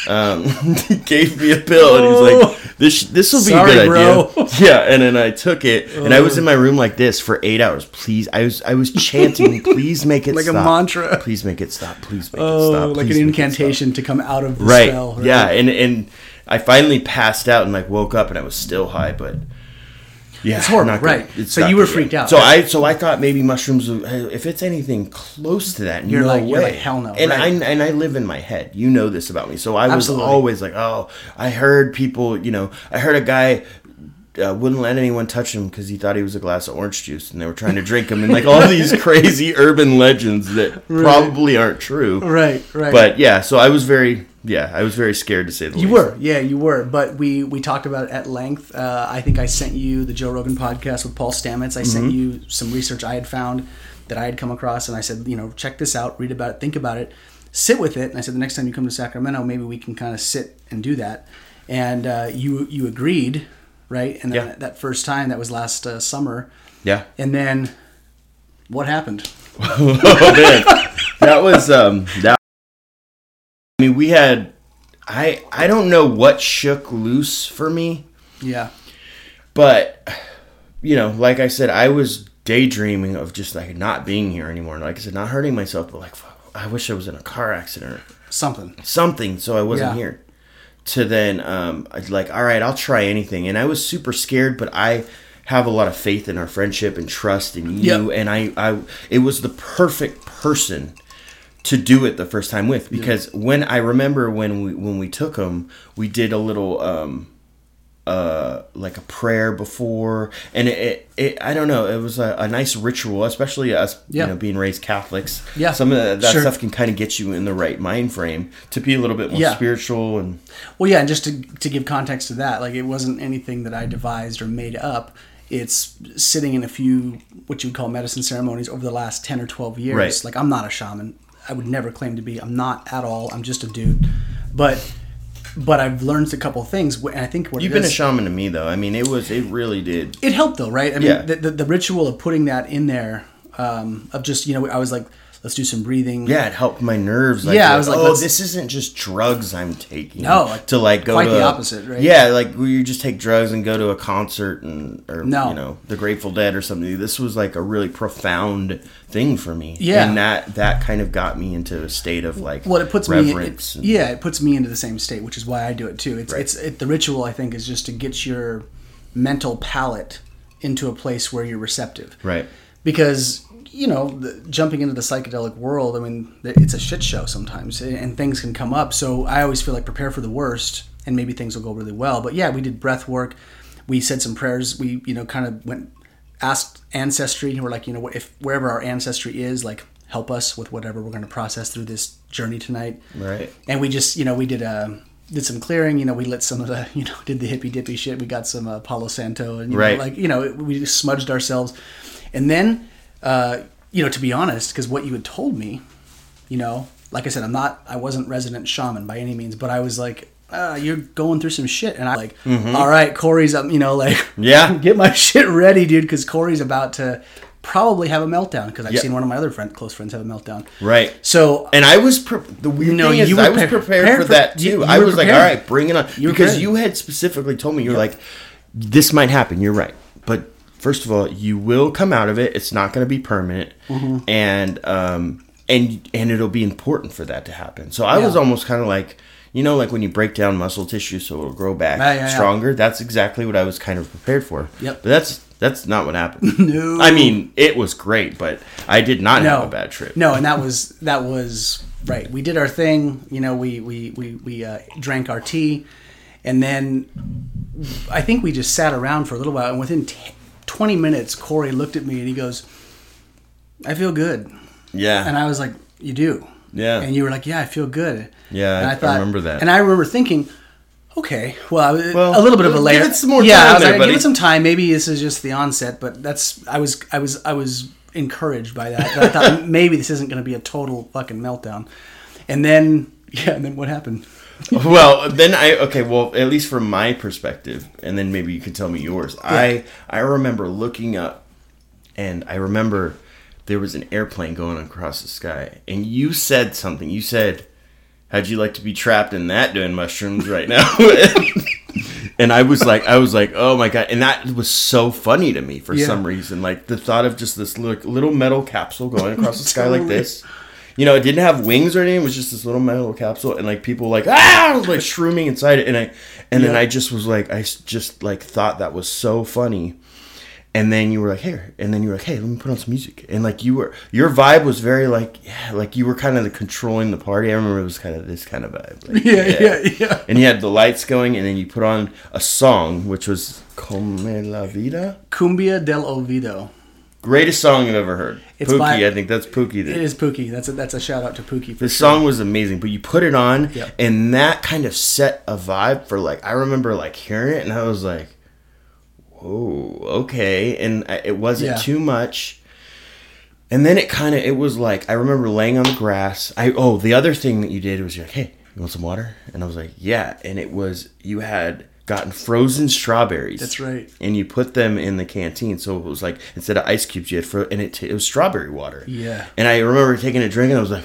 um, gave me a pill and he was like, "This this will be Sorry, a good bro. idea." Yeah, and then I took it and I was in my room like this for eight hours. Please, I was I was chanting, "Please make it stop. Like a mantra. Please make it stop. Please make it Oh, stop." like an it stop." incantation to come out of the Right. spell. Right? Yeah, and and I finally passed out and like woke up and I was still high, but. Yeah, It's horrible, right. It's So you were freaked out. So I so I thought maybe mushrooms. If it's anything close to that, You're no like- way. you're like, hell no, And right. I and I live in my head. You know this about me. So I was Absolutely. always like, oh, I heard people. You know, I heard a guy. Uh, wouldn't let anyone touch him because he thought he was a glass of orange juice, and they were trying to drink him, and like all these crazy urban legends that probably aren't true. Right, right. But yeah, so I was very, yeah, I was very scared to say the You least. were, yeah, you were. But we we talked about it at length. Uh, I think I sent you the Joe Rogan podcast with Paul Stamets. I sent Mm-hmm. you some research I had found that I had come across, and I said, you know, check this out, read about it, think about it, sit with it. And I said, the next time you come to Sacramento, maybe we can kind of sit and do that. And uh, you you agreed, right? And Yeah. that first time, that was last uh, summer. Yeah. And then what happened? oh man, that was um that. I mean, we had. I I don't know what shook loose for me, Yeah, but you know, like I said, I was daydreaming of just like not being here anymore. Like I said, not hurting myself, but like I wish I was in a car accident or something. something, so I wasn't Yeah. here. To then, um, like, all right, I'll try anything, and I was super scared, but I have a lot of faith in our friendship and trust in you, Yep. and I, I, it was the perfect person to do it the first time with because when I remember when we when we took them, we did a little um uh like a prayer before and it, it, it I don't know it was a, a nice ritual especially us Yeah. you know being raised Catholics Yeah, some of that, that sure. stuff can kind of get you in the right mind frame to be a little bit more Yeah. spiritual and Well, yeah, and just to, to give context to that, like it wasn't anything that I devised or made up. It's sitting in a few what you would call medicine ceremonies over the last ten or twelve years. Right. Like I'm not a shaman. I would never claim to be. I'm not at all. I'm just a dude. But but I've learned a couple things, and I think what you've been a shaman to me though I mean it was it really did it helped though, right? I mean, Yeah. the, the, the ritual of putting that in there, um, of just you know, I was like, let's do some breathing. yeah it helped my nerves like, Yeah, I was like, oh this isn't just drugs I'm taking No, like, to like go quite to the a- opposite, right? yeah like where you just take drugs and go to a concert and or No. you know the Grateful Dead or something this was like a really profound thing for me Yeah. and that that kind of got me into a state of like well it puts me reverence it, and- yeah it puts me into the same state which is why i do it too it's Right. it's it, the ritual i think is just to get your mental palate into a place where you're receptive right because you know the, jumping into the psychedelic world i mean it's a shit show sometimes and things can come up. So i always feel like prepare for the worst and maybe things will go really well. But yeah we did breath work. We said some prayers. We you know kind of went asked ancestry and we're like you know if wherever our ancestry is like help us with whatever we're going to process through this journey tonight. Right. And we just you know we did uh did some clearing you know we lit some of the you know did the hippy dippy shit. We got some uh, palo santo and you Right. know, like you know we just smudged ourselves and then uh you know, to be honest, because what you had told me, you know, like I said, I'm not, I wasn't resident shaman by any means, but I was like, uh, you're going through some shit, and I like, "All right, Corey's up, you know, like, Mm-hmm. Yeah. get my shit ready, dude, because Corey's about to probably have a meltdown because I've Yeah. seen one of my other friend, close friends have a meltdown. Right. So And I was pre- the weird thing is you I was pre- prepared, prepared for for- that too. you- you I was like, all right, bring it on, You because prepared. you had specifically told me you're like, this might happen. You're right, but first of all, you will come out of it. It's not going to be permanent, Mm-hmm. and um and and it'll be important for that to happen. So I was almost kind of like. You know, like when you break down muscle tissue so it'll grow back Yeah, yeah, yeah. stronger. That's exactly what I was kind of prepared for. Yep. But that's that's not what happened. No. I mean, it was great, but I did not no, have a bad trip. No, and that was that was right. We did our thing. You know, we we we we uh, drank our tea, and then I think we just sat around for a little while. And within t- twenty minutes, Corey looked at me and he goes, "I feel good," Yeah. and I was like, "You do." Yeah. And you were like, "Yeah, I feel good." Yeah, and I- I remember that. And I remember thinking, okay, well, Well, a little bit of a give layer. it some more yeah, time I was there, like, buddy. give it some time. Maybe this is just the onset, but that's I was I was I was encouraged by that. I thought maybe this isn't going to be a total fucking meltdown. And then yeah, and then what happened? well, then I okay. Well, at least from my perspective, and then maybe you can tell me yours. I I remember looking up, and I remember there was an airplane going across the sky, and you said something. You said, "How'd you like to be trapped in that doing mushrooms right now?" and I was like, I was like, oh my god, and that was so funny to me for Yeah. some reason. Like the thought of just this little, little metal capsule going across the sky like this. You know, it didn't have wings or anything. It was just this little metal capsule, and like people like ah, like shrooming inside it, and I, and then I just was like, I just like thought that was so funny, and then you were like, here, and then you were like, hey, let me put on some music, and like you were, your vibe was very like, yeah, like you were kind of the controlling the party. I remember it was kind of this kind of vibe. Like, Yeah, yeah, yeah. And you had the lights going, and then you put on a song, which was "Come la Vida." Cumbia del Olvido. Greatest song I've ever heard. It's Pookie, by- I think that's Pookie. It That, is Pookie. That's a that's a shout out to Pookie. For the sure. song was amazing, but you put it on, Yeah. and that kind of set a vibe for like. I remember like hearing it, and I was like, "Whoa, okay," and I, it wasn't Yeah. too much. And then it kind of it was like I remember laying on the grass. I oh the other thing that you did was you're like, hey, you want some water? And I was like, yeah. And it was you had gotten frozen strawberries. That's right. And you put them in the canteen, so it was like instead of ice cubes, you had fro- and it, t- it was strawberry water. Yeah. And I remember taking a drink, and I was like.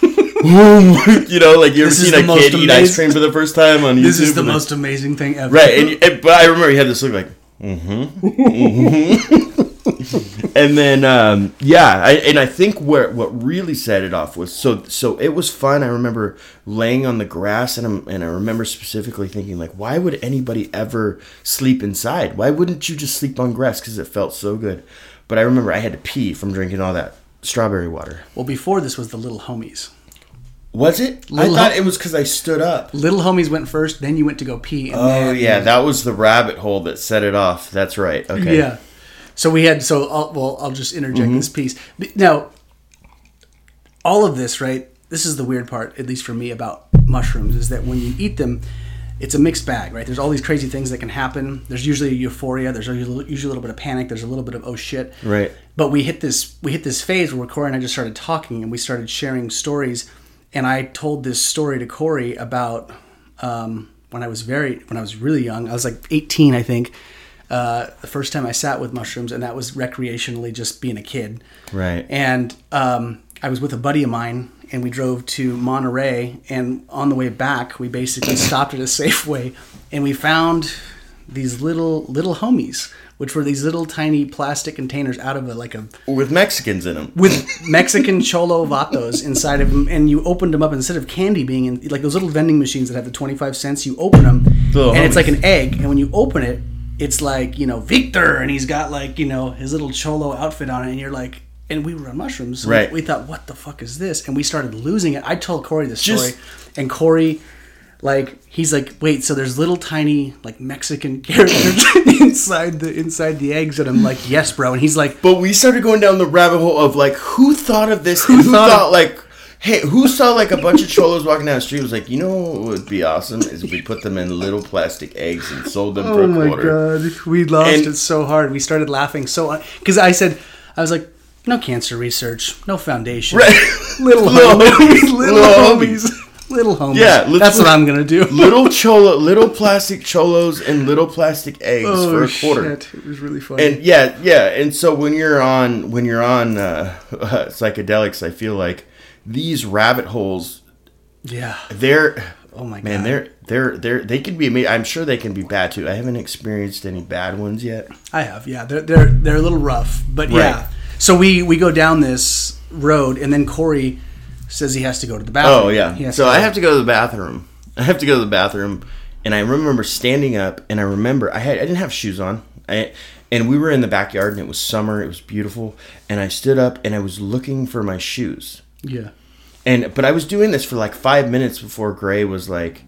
you know, like you ever This is seen a kid eat ice cream for the first time on YouTube? This is the most amazing thing ever. Right, and, and but I remember you had this look like, mm-hmm, mm-hmm. And then um, yeah, I, and I think where what really set it off was so so it was fun. I remember laying on the grass, and I'm, and I remember specifically thinking like, why would anybody ever sleep inside? Why wouldn't you just sleep on grass? Because it felt so good. But I remember I had to pee from drinking all that strawberry water. Well, before this was the Little Homies. Was it? Little I thought Hom- it was because I stood up. Little Homies went first, then you went to go pee. And Oh yeah, that was the rabbit hole that set it off. That's right. Okay. Yeah. So we had so I'll, well I'll just interject Mm-hmm. this piece. Now all of this, right? This is the weird part at least for me about mushrooms is that when you eat them it's a mixed bag, right? There's all these crazy things that can happen. There's usually a euphoria. There's usually usually a little bit of panic. There's a little bit of oh shit. Right. But we hit this we hit this phase where Corey and I just started talking and we started sharing stories. And I told this story to Corey about um, when I was very when I was really young. I was like 18, I think. Uh, the first time I sat with mushrooms, and that was recreationally, just being a kid. Right. And um, I was with a buddy of mine, and we drove to Monterey. And on the way back, we basically stopped at a Safeway, and we found these little little homies, which were these little tiny plastic containers out of a like a With Mexicans in them. with Mexican cholo vatos inside of them, and you opened them up instead of candy being in like those little vending machines that have the twenty five cents. You open them, Little and it's like an egg, and when you open it, it's like you know Victor, and he's got like you know his little cholo outfit on it, and you're like. And we were on mushrooms, so Right. we thought, "What the fuck is this?" And we started losing it. I told Corey the story, Just- and Corey, like, he's like, "Wait, so there's little tiny like Mexican characters inside the inside the eggs?" And I'm like, "Yes, bro." And he's like, But we started going down the rabbit hole of like who thought of this and who thought thought of- like hey who saw like a bunch of cholos walking down the street was like you know what would be awesome is if we put them in little plastic eggs and sold them for a quarter. Oh my god, we lost And- it so hard. We started laughing so because I said, I was like, No cancer research, no foundation. Right. Little, Little homies, homies, little, little homies, little homies. Yeah, that's what I'm gonna do. little cholo, little plastic cholos, and little plastic eggs oh for a quarter. shit! It was really funny. And yeah, yeah, and so when you're on when you're on uh, psychedelics, I feel like these rabbit holes, yeah. they're Oh my man, god. they're they're they're they can be. ama- I'm sure they can be bad too. I haven't experienced any bad ones yet. I have. Yeah. They're they're they're a little rough, but yeah. So we we go down this road, and then Corey says he has to go to the oh, bathroom. Oh yeah. So I have to go to the bathroom. I have to go to the bathroom, and I remember standing up, and I remember I had I didn't have shoes on. I and we were in the backyard, and it was summer. It was beautiful, and I stood up, and I was looking for my shoes. Yeah. And but I was doing this for like five minutes before Gray was like,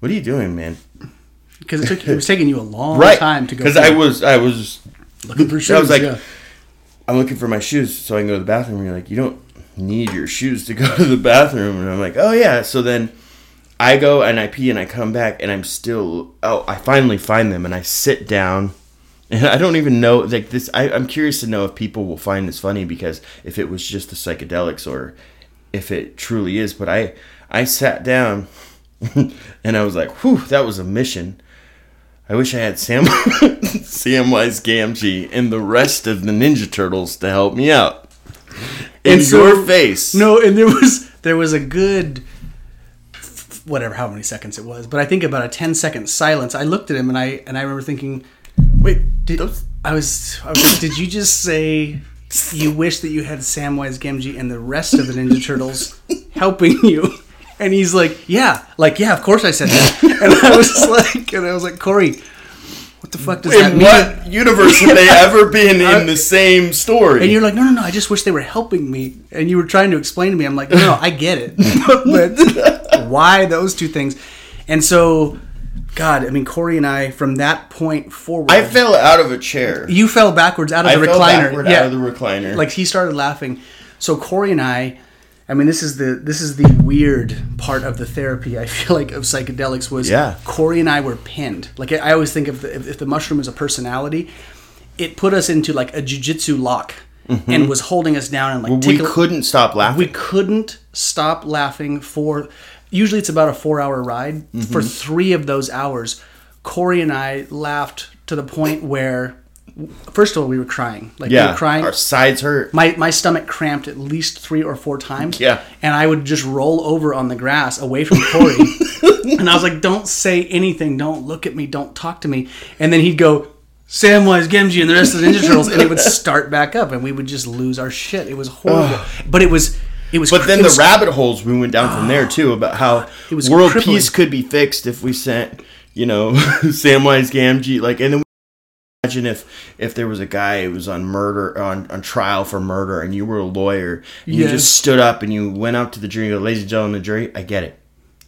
"What are you doing, man?" Because it took it was taking you a long Right. time to go. Because. I was I was looking for shoes. I was like, yeah. I'm looking for my shoes so I can go to the bathroom. And you're like, you don't need your shoes to go to the bathroom. And I'm like, oh yeah. So then I go and I pee and I come back and I'm still. Oh, I finally find them and I sit down. And I don't even know like this. I, I'm curious to know if people will find this funny because if it was just the psychedelics or if it truly is. But I I sat down and I was like, whew, that was a mission. I wish I had Sam Samwise Gamgee and the rest of the Ninja Turtles to help me out. In And so- your face. No, and there was there was a good whatever how many seconds it was, but I think about a 10 second silence. I looked at him and I and I remember thinking, Wait, did, I was I was did you just say you wish that you had Samwise Gamgee and the rest of the Ninja Turtles helping you? And he's like, yeah, like yeah, of course I said that. And I was like, and I was like, Corey, what the fuck does that in mean? what universe have they ever been in uh, the same story? And you're like, no, no, no. I just wish they were helping me. And you were trying to explain to me. I'm like, no, no, I get it. but why those two things? And so, God, I mean, Corey and I, from that point forward, I fell out of a chair. you fell backwards out of I the recliner. yeah, out of the recliner. like he started laughing. So Corey and I, I mean, this is the this is the weird part of the therapy. I feel like of psychedelics was Yeah. Corey and I were pinned. Like I always think of the, if, if the mushroom is a personality, it put us into like a jujitsu lock and was holding us down and like Mm-hmm. we couldn't stop laughing. we couldn't stop laughing for usually it's about a four hour ride. Mm-hmm. for three of those hours corey and i laughed to the point where first of all we were crying. Like we yeah, were crying. our sides hurt. my, my stomach cramped at least three or four times. Yeah. and i would just roll over on the grass away from corey. And i was like don't say anything. Don't look at me. Don't talk to me. And then he'd go Samwise Gamgee and the rest of the Ninja Turtles, and it would start back up, and we would just lose our shit. It was horrible, but it was, it was. But then the was- rabbit holes we went down from there too about how world crippling. peace could be fixed if we sent, you know, Samwise Gamgee like and then imagine if if there was a guy who was on murder on, on trial for murder and you were a lawyer and you just stood up and you went up to the jury and go, ladies and gentlemen the jury, I get it.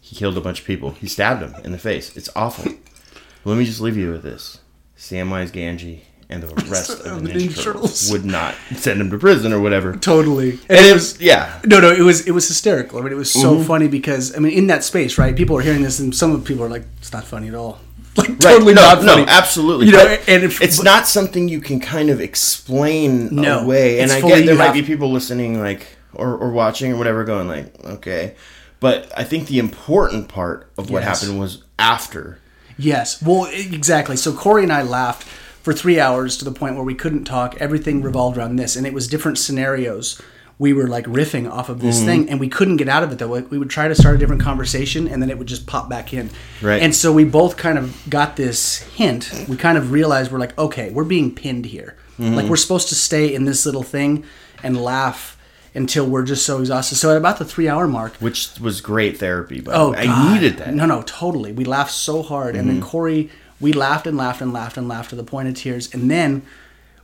He killed a bunch of people. He stabbed them in the face. It's awful. Let me just leave you with this. Samwise Gamgee and the rest of the Ninja Turtles would not send him to prison or whatever. totally, and, And it was was yeah. no, no, it was it was hysterical. I mean, it was so Mm-hmm. funny because I mean, in that space, right? People are hearing this, and some of people are like, "It's not funny at all." Like Right. totally no, not no, funny. absolutely. You know, But and if- it's but- not something you can kind of explain No, away. And I get there might have- be people listening, like or, or watching or whatever, going like, okay. But I think the important part of what Yes. happened was after. Yes. Well, exactly. So Corey and I laughed for three hours to the point where we couldn't talk. Everything revolved around this, and it was different scenarios. We were like riffing off of Mm-hmm. this thing, and we couldn't get out of it though. Like, We would try to start a different conversation, and then it would just pop back in. Right. And so we both kind of got this hint. We kind of realized we're like, okay, we're being pinned here. Mm-hmm. Like we're supposed to stay in this little thing and laugh until we're just so exhausted. So at about the three hour mark, Which was great therapy, but Oh, I God. needed that. Mm-hmm. No, no, totally. We laughed so hard, and then Corey, we laughed and laughed and laughed and laughed to the point of tears, and then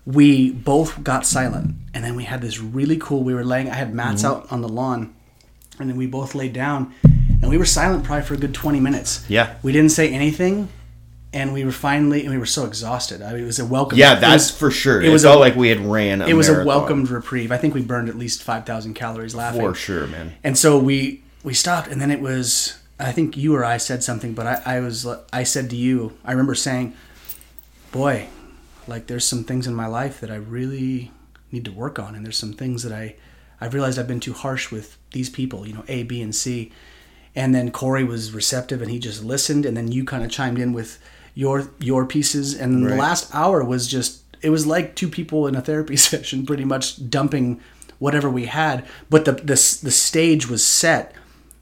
we both got silent, and then we had this really cool. We were laying. I had mats Mm-hmm. out on the lawn, and then we both laid down, and we were silent probably for a good twenty minutes. Yeah. we didn't say anything, and we were finally, and we were so exhausted. I mean, it was a welcome. Yeah, that's was- for sure. it was all like we had ran. A It was a welcomed reprieve. I think we burned at least five thousand calories laughing. for sure, man. And so we we stopped, and then it was I think you or I said something, but I, I was I said to you, I remember saying, "Boy, like there's some things in my life that I really need to work on, and there's some things that I I've realized I've been too harsh with these people, you know, A, B, and C. And then Corey was receptive and he just listened, and then you kind of chimed in with your your pieces, and then the last hour was just it was like two people in a therapy session, pretty much dumping whatever we had, but the the the stage was set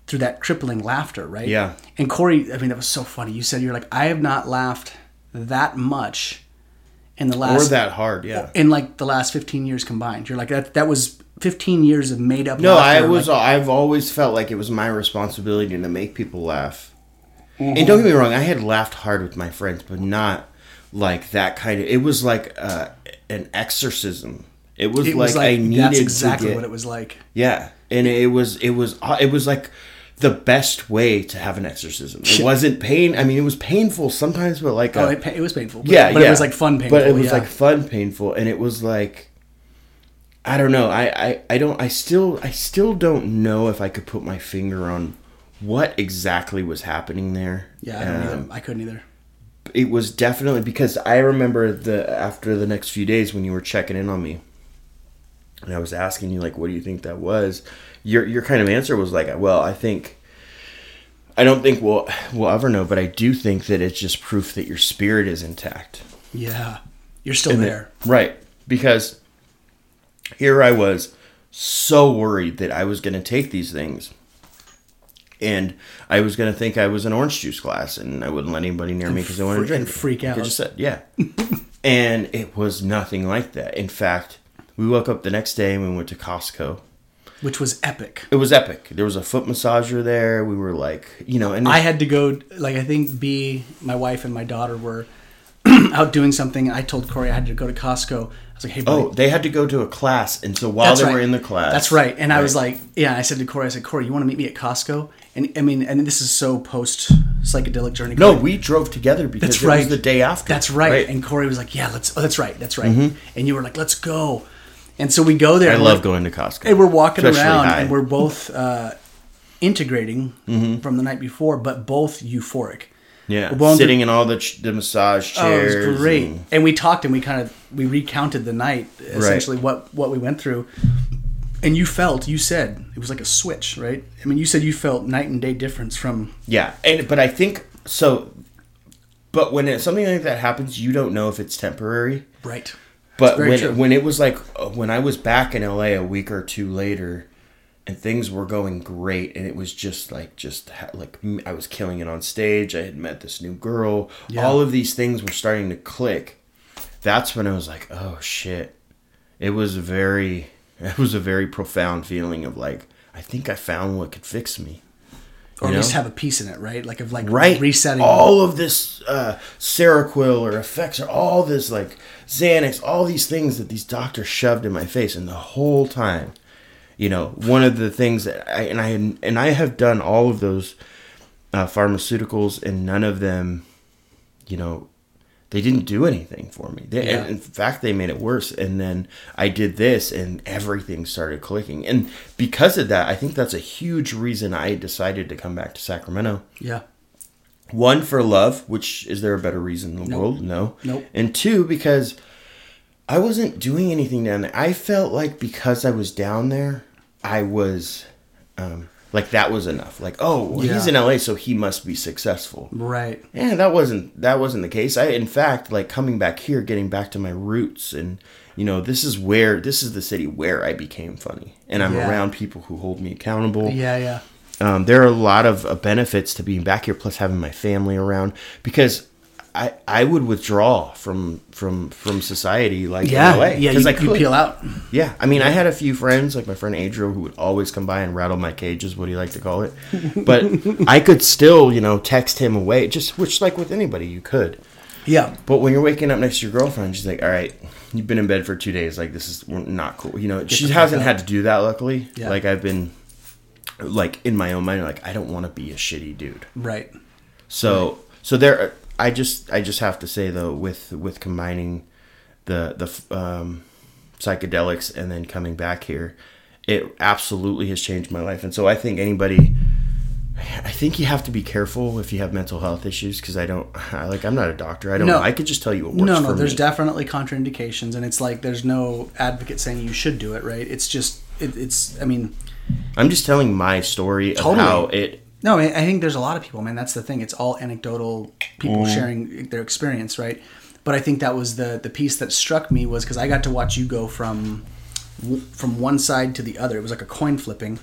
through that crippling laughter, right? Yeah. And Corey, I mean, that was so funny. You said you're like, I have not laughed that much in the last or that hard. Yeah. in like the last 15 years combined. You're like that. That was 15 years of made up. No, I was. like- I've always felt like it was my responsibility to make people laugh. Mm-hmm. And don't get me wrong, I had laughed hard with my friends, but not like that kind of. It was like uh, an exorcism. It was, it like, was like I needed that's exactly get, what it was like. Yeah, and it was it was uh, it was like the best way to have an exorcism. It wasn't pain. I mean, it was painful sometimes, but like Oh, a- it, pa- it was painful. But, yeah, but yeah. it was like fun painful. But it was yeah. like fun painful, and it was like I don't know. I, I I don't. I still I still don't know if I could put my finger on what exactly was happening there. yeah, I, don't Um, either. I couldn't either. it was definitely because I remember the after the next few days when you were checking in on me, and I was asking you like, "What do you think that was?" Your your kind of answer was like, "Well, I think." I don't think we'll we'll ever know, but I do think that it's just proof that your spirit is intact. Yeah, you're still And there. that- right. Because here I was so worried that I was going to take these things and I was going to think I was an orange juice glass and I wouldn't let anybody near me because I wanted to drink and freak out! I just said, yeah. and it was nothing like that. In fact, we woke up the next day and we went to Costco. Which was epic. It was epic. There was a foot massager there. We were like, you know, and I had to go. Like I think B, my wife and my daughter were out doing something. I told Corey I had to go to Costco. I was like, "Hey, oh, buddy, oh, they had to go to a class, and so while That's they right. were in the class, That's right. And I was like, yeah, I said to Corey, I said, Corey, you want to meet me at Costco? And I mean, and this is so post psychedelic journey. No, Corey. we drove together because That's it right. was the day after. That's right. And Corey was like, yeah, let's, oh, that's right. That's right. Mm-hmm. And you were like, let's go. And so we go there. I love going to Costco. And we're walking Especially around high. and we're both uh, integrating Mm-hmm. from the night before, but both euphoric. yeah, sitting in all the ch- the massage Oh, it chairs. was great. and- And we talked and we kind of we recounted the night, essentially what what we went through. And you felt, you said it was like a switch, right? I mean, you said you felt night and day difference from yeah, and but I think so. But when it, something like that happens, you don't know if it's temporary. right. But when true. when it was like uh, when I was back in LA a week or two later, and things were going great, and it was just like just like I was killing it on stage. I had met this new girl. Yeah. All of these things were starting to click. That's when I was like, oh shit! It was very it was a very profound feeling of like I think I found what could fix me. Or You at least have a piece in it, right? Like of like right resetting. all of this uh seroquel or Effexor or all this like xanax all these things that these doctors shoved in my face and the whole time you know one of the things that i and i and i have done all of those uh, pharmaceuticals and none of them you know they didn't do anything for me they, Yeah. in fact they made it worse and then i did this and everything started clicking and because of that i think that's a huge reason i decided to come back to sacramento Yeah. one for love, which is there a better reason in the Nope. world? No. Nope. And two, because I wasn't doing anything down there. I felt like because I was down there, I was um, like that was enough. Like, oh, well, he's in LA, so he must be successful. Right. Yeah, that wasn't that wasn't the case. I, in fact, like coming back here, getting back to my roots, and you know, this is where this is the city where I became funny, and I'm Yeah. around people who hold me accountable Yeah, yeah. um, there are a lot of uh, benefits to being back here plus having my family around because I, I would withdraw from from from society like Yeah. yeah, you, I you could. peel out. yeah I mean I had a few friends like my friend Adriel who would always come by and rattle my cages what he liked to call it but I could still you know text him away just which like with anybody you could Yeah. but when you're waking up next to your girlfriend she's like all right you've been in bed for two days like this is not cool you know she hasn't had to do that luckily Yeah. like I've been like in my own mind like I don't want to be a shitty dude Right. so so there I just I just have to say though with with combining the the um, psychedelics and then coming back here it absolutely has changed my life and so I think anybody I think you have to be careful if you have mental health issues because I don't I, like I'm not a doctor. I don't No. know. I could just tell you what works No, no, there's me. definitely contraindications, and it's like there's no advocate saying you should do it, right? It's just it, it's. I mean, I'm just telling my story of how it no, I think there's a lot of people, man. That's the thing. It's all anecdotal people Mm-hmm. sharing their experience, right? But I think that was the the piece that struck me was because I got to watch you go from from one side to the other. It was like a coin flipping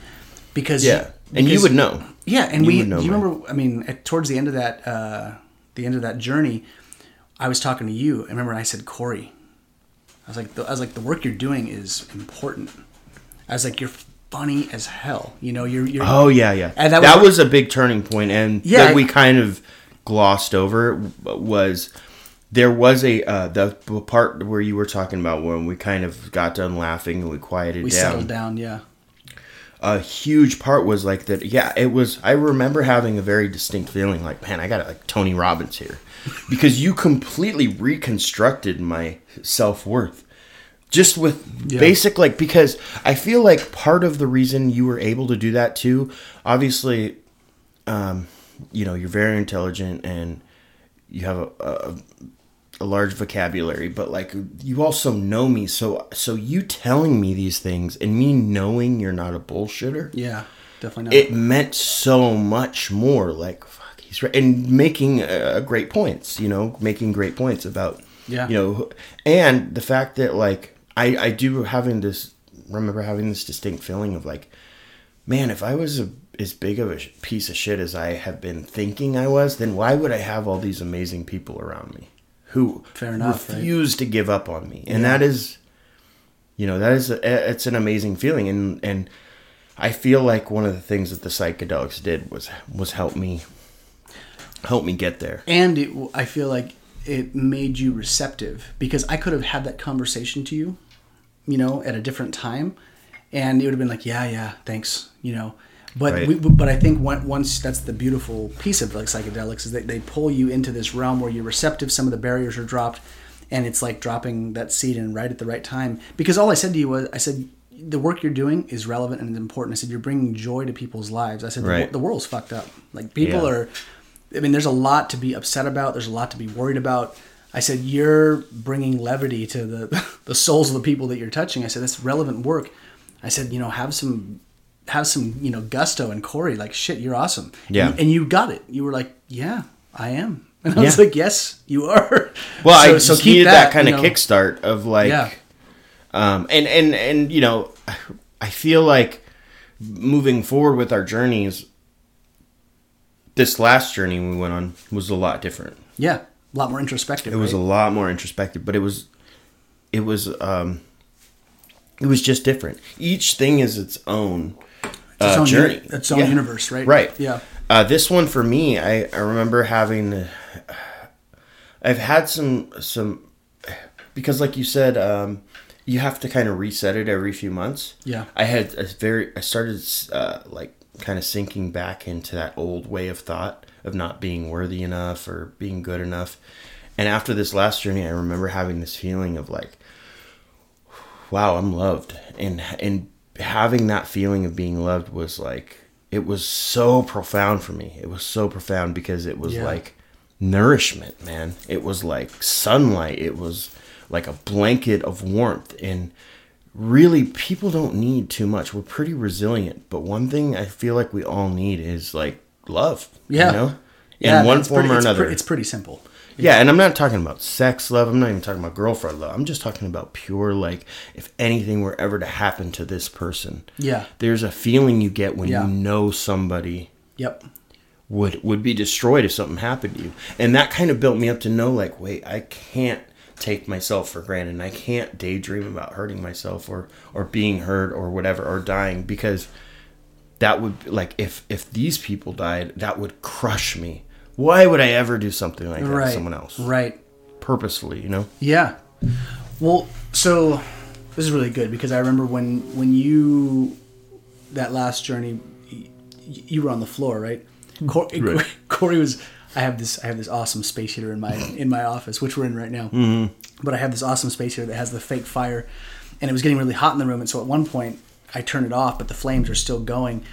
because yeah, and you would know. Yeah, and You we. would know you remember? I mean, at, towards the end of that, uh, the end of that journey, I was talking to you. I remember, I said, Corey. I was like, the, I was like, the work you're doing is important. I was like, you're funny as hell. You know, you're. you're Oh yeah, yeah. And that, that was, was- a big turning point, and Yeah, that we kind of glossed over was there was a uh, the part where you were talking about when we kind of got done laughing and we quieted we down. settled down. Yeah. A huge part was like that. Yeah, it was. I remember having a very distinct feeling, like, man, I got like Tony Robbins here, because you completely reconstructed my self worth just with Yeah. basic like because I feel like part of the reason you were able to do that too, obviously, um, you know, you're very intelligent and you have a, a a large vocabulary, but like you also know me, so so you telling me these things and me knowing you're not a bullshitter, Yeah. Definitely not. it meant so much more. Like fuck, he's right, and making uh, great points. You know, making great points about Yeah. you know, and the fact that like I I do having this remember having this distinct feeling of like, man, if I was a, as big of a sh- piece of shit as I have been thinking I was, then why would I have all these amazing people around me who Fair enough, right? refuse to give up on me? And Yeah. that is, you know, that is a, it's an amazing feeling, and and I feel like one of the things that the psychedelics did was was help me help me get there. and it, I feel like it made you receptive because I could have had that conversation to you, you know, at a different time, and it would have been like, yeah, yeah, thanks, you know. But Right. we, but I think once that's the beautiful piece of like psychedelics is that they pull you into this realm where you're receptive. Some of the barriers are dropped, and it's like dropping that seed in right at the right time. Because all I said to you was, I said. The work you're doing is relevant and important. I said you're bringing joy to people's lives. I said the, Right. wor- the world's fucked up. Like people Yeah. are I mean, there's a lot to be upset about. There's a lot to be worried about. I said, you're bringing levity to the the souls of the people that you're touching. I said, that's relevant work. I said, you know, have some have some you know gusto and Corey. Like shit, you're awesome. Yeah. and, and you got it. You were like, yeah, I am. And I was like, yes, you are. Well, I So- just needed that, kind you of know. kickstart of like, Yeah. um, and and and you know, I feel like moving forward with our journeys, this last journey we went on was a lot different. Yeah, a lot more introspective. It was a lot more introspective, but it was, it was, um, it was just different. Each thing is its own uh, its own journey, uni- its own Yeah. universe, right? Right. Yeah. Uh, this one for me, I, I remember having. I've had some some because, like you said, um, you have to kind of reset it every few months. Yeah. I had a very. I started uh, like kind of sinking back into that old way of thought of not being worthy enough or being good enough. And after this last journey, I remember having this feeling of like, wow, I'm loved, and and having that feeling of being loved was like it was so profound for me. It was so profound because it was Yeah. like nourishment, man. It was like sunlight. It was like a blanket of warmth and really people don't need too much. We're pretty resilient, but one thing I feel like we all need is like love, Yeah. you know? In Yeah, one form pretty- or it's another. pre- it's pretty simple. Yeah, and I'm not talking about sex love. I'm not even talking about girlfriend love. I'm just talking about pure like if anything were ever to happen to this person. Yeah. There's a feeling you get when Yeah. you know somebody Yep. would would be destroyed if something happened to you. And that kind of built me up to know like, wait, I can't take myself for granted. And I can't daydream about hurting myself or or being hurt or whatever or dying because that would like if if these people died, that would crush me. Why would I ever do something like that Right. to someone else? Right. Purposefully, you know? Yeah. Well, so this is really good because I remember when when you that last journey, you were on the floor, right? Cor- Right. Corey was. I have this. I have this awesome space heater in my in my office, which we're in right now. Mm-hmm. But I have this awesome space heater that has the fake fire, and it was getting really hot in the room. And so at one point, I turn it off, but the flames are still going.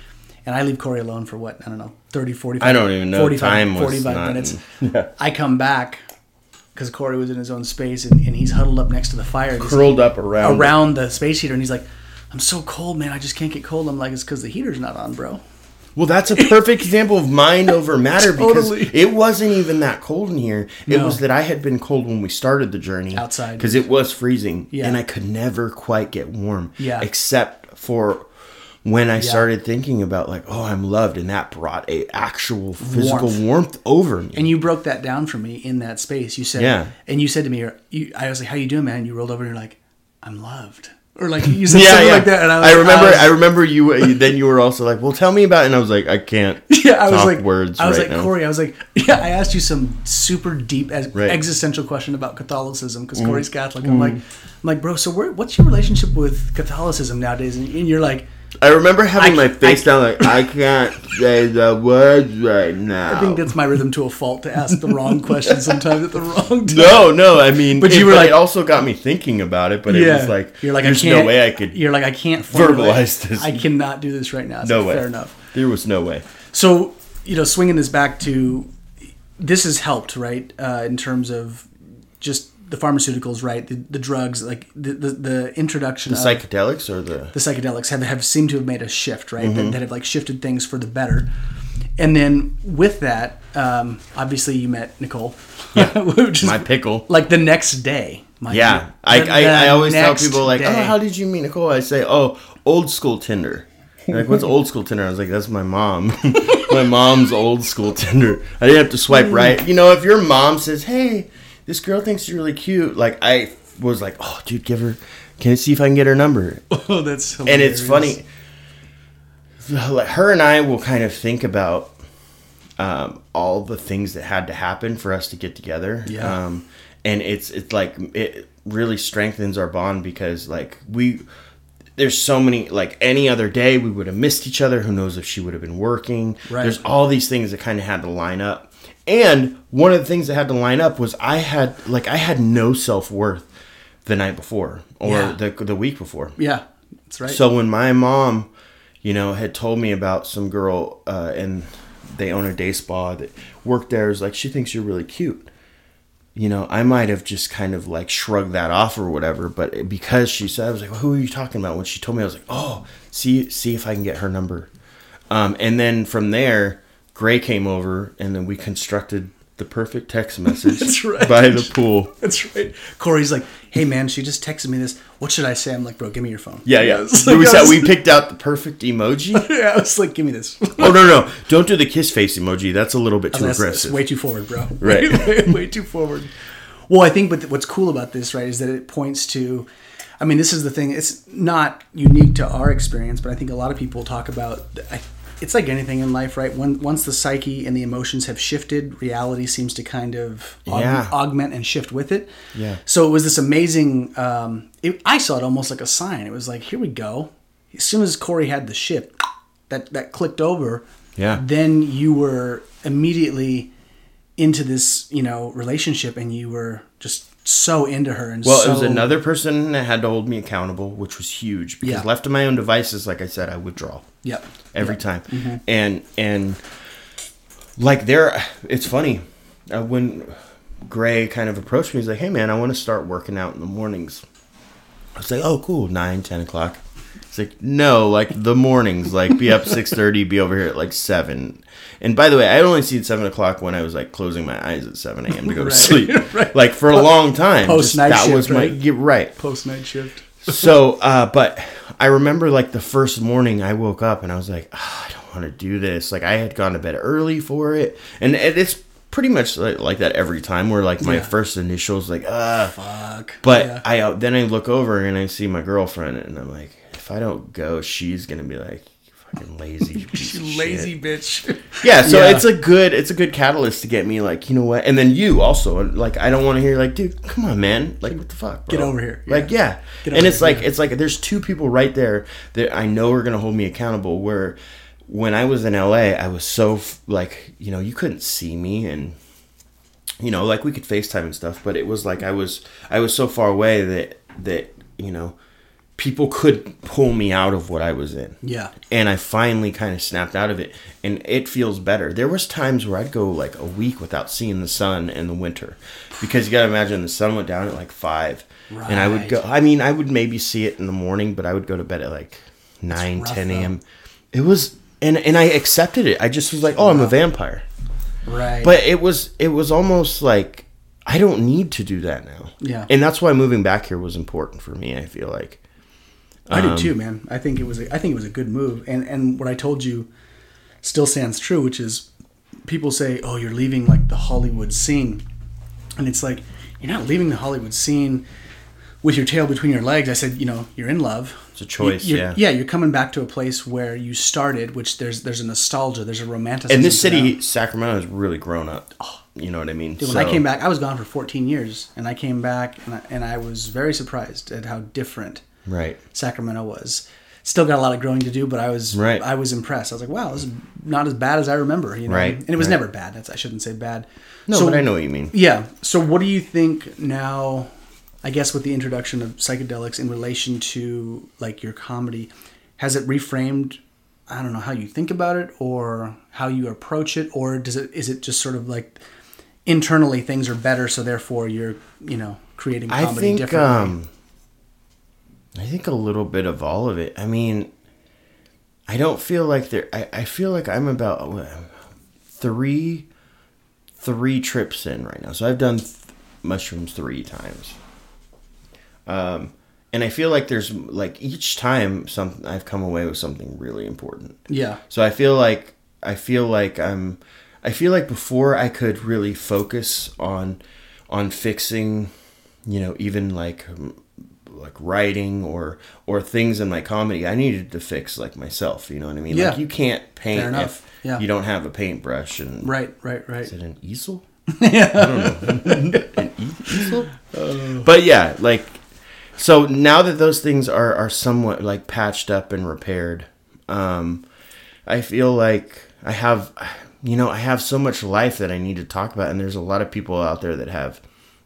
and I leave Corey alone for what I don't know 30, 45. I don't even know. 45, Time was 45 not- minutes. Yeah. I come back because Corey was in his own space and, and he's huddled up next to the fire. Curled up around. around the space heater and he's like, I'm so cold, man. I just can't get cold. I'm like, it's because the heater's not on, bro. Well, that's a perfect example of mind over matter because it wasn't even that cold in here. It No. was that I had been cold when we started the journey Outside. because it was freezing, Yeah. and I could never quite get warm. Yeah. except for when I started thinking about like, oh, I'm loved, and that brought a actual physical Warmth. warmth, over me. And you broke that down for me in that space. You said, Yeah. And you said to me, you, I was like, how you doing, man? And you rolled over and you're like, I'm loved. Or like you said yeah, something yeah. like that. And I, was I like- remember. was- I remember you. you- Then you were also like, "Well, tell me about," it. and I was like, "I can't." yeah, I was like, words I was right like, now. Corey, I was like, yeah, I asked you some super deep ex- Right. Mm. existential question about Catholicism because Corey's Catholic. I'm like, I'm like, bro, so where, what's your relationship with Catholicism nowadays? And, and you're like, I remember having I- my face I- down, like I can't say the words right now. I think that's my rhythm to a fault to ask the wrong question sometimes at the wrong time. No, no. I mean, But but you you were like- it also got me thinking about it. But it was like, you're like, there's I can't, no way I could. You're like, I can't verbalize this. I cannot do this right now. It's no way. Fair enough. There was no way. So, you know, swinging this back to this has helped, right? Uh, in terms of just the pharmaceuticals, right? The, the drugs, like the, the, the introduction The of psychedelics or the the psychedelics have, have seemed to have made a shift, right? Mm-hmm. That, that have like shifted things for the better. And then with that, um, obviously you met Nicole, is my pickle. like the next day. Yeah. I, The- I, I always tell people like, oh, how did you meet Nicole? I say, oh, old school Tinder. They're Like, what's old school Tinder? I was like, that's my mom. my mom's old school Tinder. I didn't have to swipe Mm. right. You know, if your mom says, hey, this girl thinks you're really cute, like I was like, oh, dude, give her. Can I see if I can get her number? Oh, that's so funny. and it's funny. Her and I will kind of think about um, all the things that had to happen for us to get together. Yeah. Um, and it's it's like it really strengthens our bond because like we there's so many like any other day we would have missed each other. Who knows if she would have been working? Right. There's all these things that kind of had to line up. And one of the things that had to line up was I had like I had no self worth the night before or Yeah. the the week before. Yeah, that's right. So when my mom, you know, had told me about some girl uh, and they own a day spa that worked there, is like she thinks you're really cute. You know, I might have just kind of like shrugged that off or whatever, but because she said, I was like, well, "Who are you talking about?" When she told me, I was like, "Oh, see, see if I can get her number." Um, and then from there, Gray came over, and then we constructed the perfect text message That's right. by the pool. That's right. Corey's like, "Hey man, she just texted me this. What should I say?" I'm like, "Bro, give me your phone." Yeah, yeah. We, like, said, was- we picked out the perfect emoji. yeah, I was like, "Give me this." Oh no no! Don't do the kiss face emoji. That's a little bit oh, too That's, that's aggressive. way too forward, bro. Right. way, way, way too forward. Well, I think, but what's cool about this, right, is that it points to. I mean, this is the thing. It's not unique to our experience, but I think a lot of people talk about. I, it's like anything in life, right? When once the psyche and the emotions have shifted, reality seems to kind of aug- Yeah. augment and shift with it. Yeah. So it was this amazing. Um, it, I saw it almost like a sign. It was like, here we go. As soon as Corey had the shift, that that clicked over. Yeah. Then you were immediately into this, you know, relationship, and you were just so into her. And well, so, it was another person that had to hold me accountable, which was huge. Because Yeah. left to my own devices, like I said, I withdraw Yep. every Yep. time. And and like there, it's funny uh, when Gray kind of approached me. He's like, "Hey man, I want to start working out in the mornings." I was like, "Oh, cool, nine, ten o'clock." It's like, no, like the mornings, like be up six thirty, be over here at like seven. And by the way, I only seen seven o'clock when I was like closing my eyes at seven a.m. to go to sleep. right. Like for a long time, Post night that shift, was my right? yeah, right. Post night shift. So, uh, but I remember like the first morning I woke up and I was like, "Ah, I don't want to do this. Like I had gone to bed early for it, and it's pretty much like, like that every time. Where like my Yeah. first initials like ah, Fuck. but Yeah. I uh, then I look over and I see my girlfriend and I'm like, if I don't go, she's gonna be like. Fucking lazy, piece of You shit." lazy bitch. Yeah, so Yeah. it's a good it's a good catalyst to get me like you know what, and then you also like I don't want to hear like dude, come on man, like what the fuck, bro? Get over here. Like yeah, Get and it's here, like it's like there's two people right there that I know are gonna hold me accountable. Where when I was in LA, I was so f- like you know you couldn't see me and you know like we could FaceTime and stuff, but it was like I was I was so far away that that you know people could pull me out of what I was in. Yeah. And I finally kind of snapped out of it and it feels better. There was times where I'd go like a week without seeing the sun in the winter. Because you got to imagine the sun went down at like 5 and I would go I mean, I would maybe see it in the morning, but I would go to bed at like 9 rough, 10 a.m. It was and and I accepted it. I just was like, "Oh, I'm a vampire." Right. But it was it was almost like I don't need to do that now. Yeah. And that's why moving back here was important for me, I feel like. I Um, did too, man. I think it was a, I think it was a good move, and and what I told you still stands true, which is people say, "Oh, you're leaving like the Hollywood scene," and it's like you're not leaving the Hollywood scene with your tail between your legs. I said, you know, you're in love. It's a choice, You're- yeah. Yeah, you're coming back to a place where you started, which there's there's a nostalgia, there's a romanticism. And this city, that. Sacramento, has really grown up. You know what I mean? Dude, when I came back, I was gone for 14 years, and I came back, and I, and I was very surprised at how different Right. Sacramento was. Still got a lot of growing to do, but I was Right. I was impressed. I was like, wow, this is not as bad as I remember. You know, Right, and it was right. never bad. That's I shouldn't say bad. No, So- but I know what you mean. Yeah. So, what do you think now? I guess with the introduction of psychedelics in relation to like your comedy, has it reframed? I don't know how you think about it or how you approach it, or does it is it just sort of like internally things are better, so therefore you're you know creating I comedy think differently. um I think a little bit of all of it. I mean, I don't feel like there I, I feel like I'm about three three trips in right now. So I've done th- mushrooms 3 times. Um and I feel like there's like each time some I've come away with something really important. yeah. So I feel like I feel like I'm I feel like before I could really focus on on fixing, you know, even like like writing or or things in my comedy, I needed to fix like myself, you know what I mean? Yeah. Like you can't paint if Yeah. you don't have a paintbrush and Right. Right. Right. is it an easel? yeah, I don't know. an easel? But yeah, like so now that those things are are somewhat like patched up and repaired, um, I feel like I have, you know, I have so much life that I need to talk about, and there's a lot of people out there that have,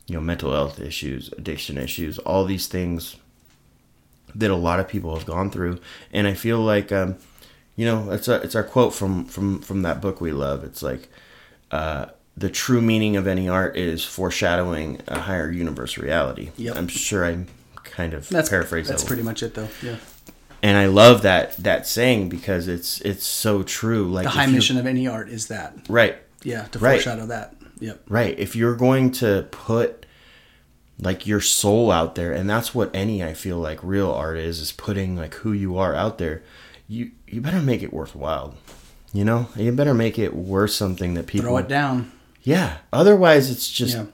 you know, mental health issues, addiction issues, all these things that a lot of people have gone through, and I feel like, um, you know, it's a, it's our quote from from from that book we love. It's like. Uh, the true meaning of any art is foreshadowing a higher universe reality. Yep. I'm sure I'm kind of That's paraphrase That's that pretty much it, though. Yeah. and I love that that saying because it's it's so true. Like The high you- mission of any art is that. right, Yeah. To Right. foreshadow that. Yep. right. If you're going to put like your soul out there, and that's what any I feel like real art is is putting like who you are out there. You you better make it worthwhile. You know, you better make it worth something that people. Throw it down. Yeah. Otherwise, it's just. Yeah.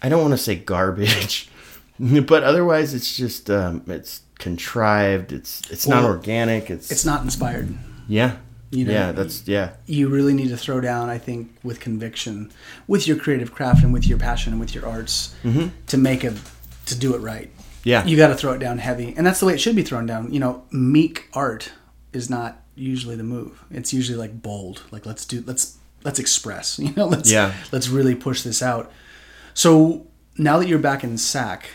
I don't want to say garbage, but otherwise, it's just um, it's contrived. It's it's not organic. It's It's not inspired. yeah. You know, yeah, that's yeah. you really need to throw down, I think, with conviction, with your creative craft and with your passion and with your arts to make a to do it right. Mm-hmm. Yeah. You got to throw it down heavy, and that's the way it should be thrown down. You know, meek art is not usually the move. It's usually like bold, like let's do let's let's express. You know, let's Yeah. let's really push this out. So now that you're back in SAC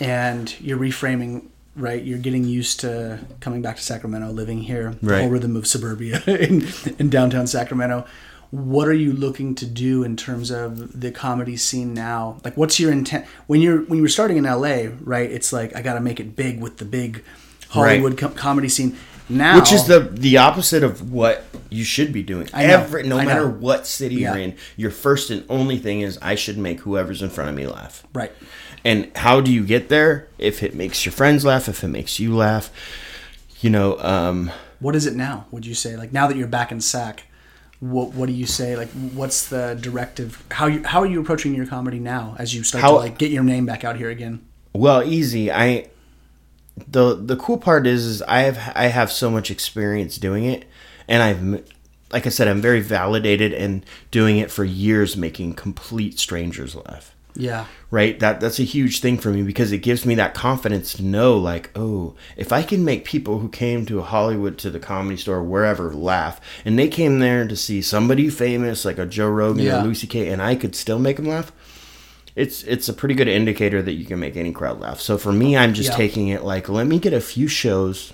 and you're reframing, right? You're getting used to coming back to Sacramento, living here, the Right. whole rhythm of suburbia in, in downtown Sacramento. What are you looking to do in terms of the comedy scene now? Like, what's your intent when you're when you were starting in LA? Right? It's like I got to make it big with the big Hollywood com- comedy scene. Now, Which is the the opposite of what you should be doing. I know, Every no I matter know. what city Yeah. you're in, your first and only thing is I should make whoever's in front of me laugh. right. And how do you get there? If it makes your friends laugh, if it makes you laugh, you know, um, What is it now? Would you say like now that you're back in SAC? What, what do you say? Like, what's the directive? How you how are you approaching your comedy now as you start to like get your name back out here again? Well, easy. I the the cool part is is I have I have so much experience doing it, and I've like I said I'm very validated and doing it for years, making complete strangers laugh. Yeah, Right, that that's a huge thing for me because it gives me that confidence to know, like, oh, if I can make people who came to Hollywood to the comedy store wherever laugh, and they came there to see somebody famous like a Joe Rogan Yeah. or Louis C.K., and I could still make them laugh, it's it's a pretty good indicator that you can make any crowd laugh. So for me, I'm just Yeah. taking it like let me get a few shows,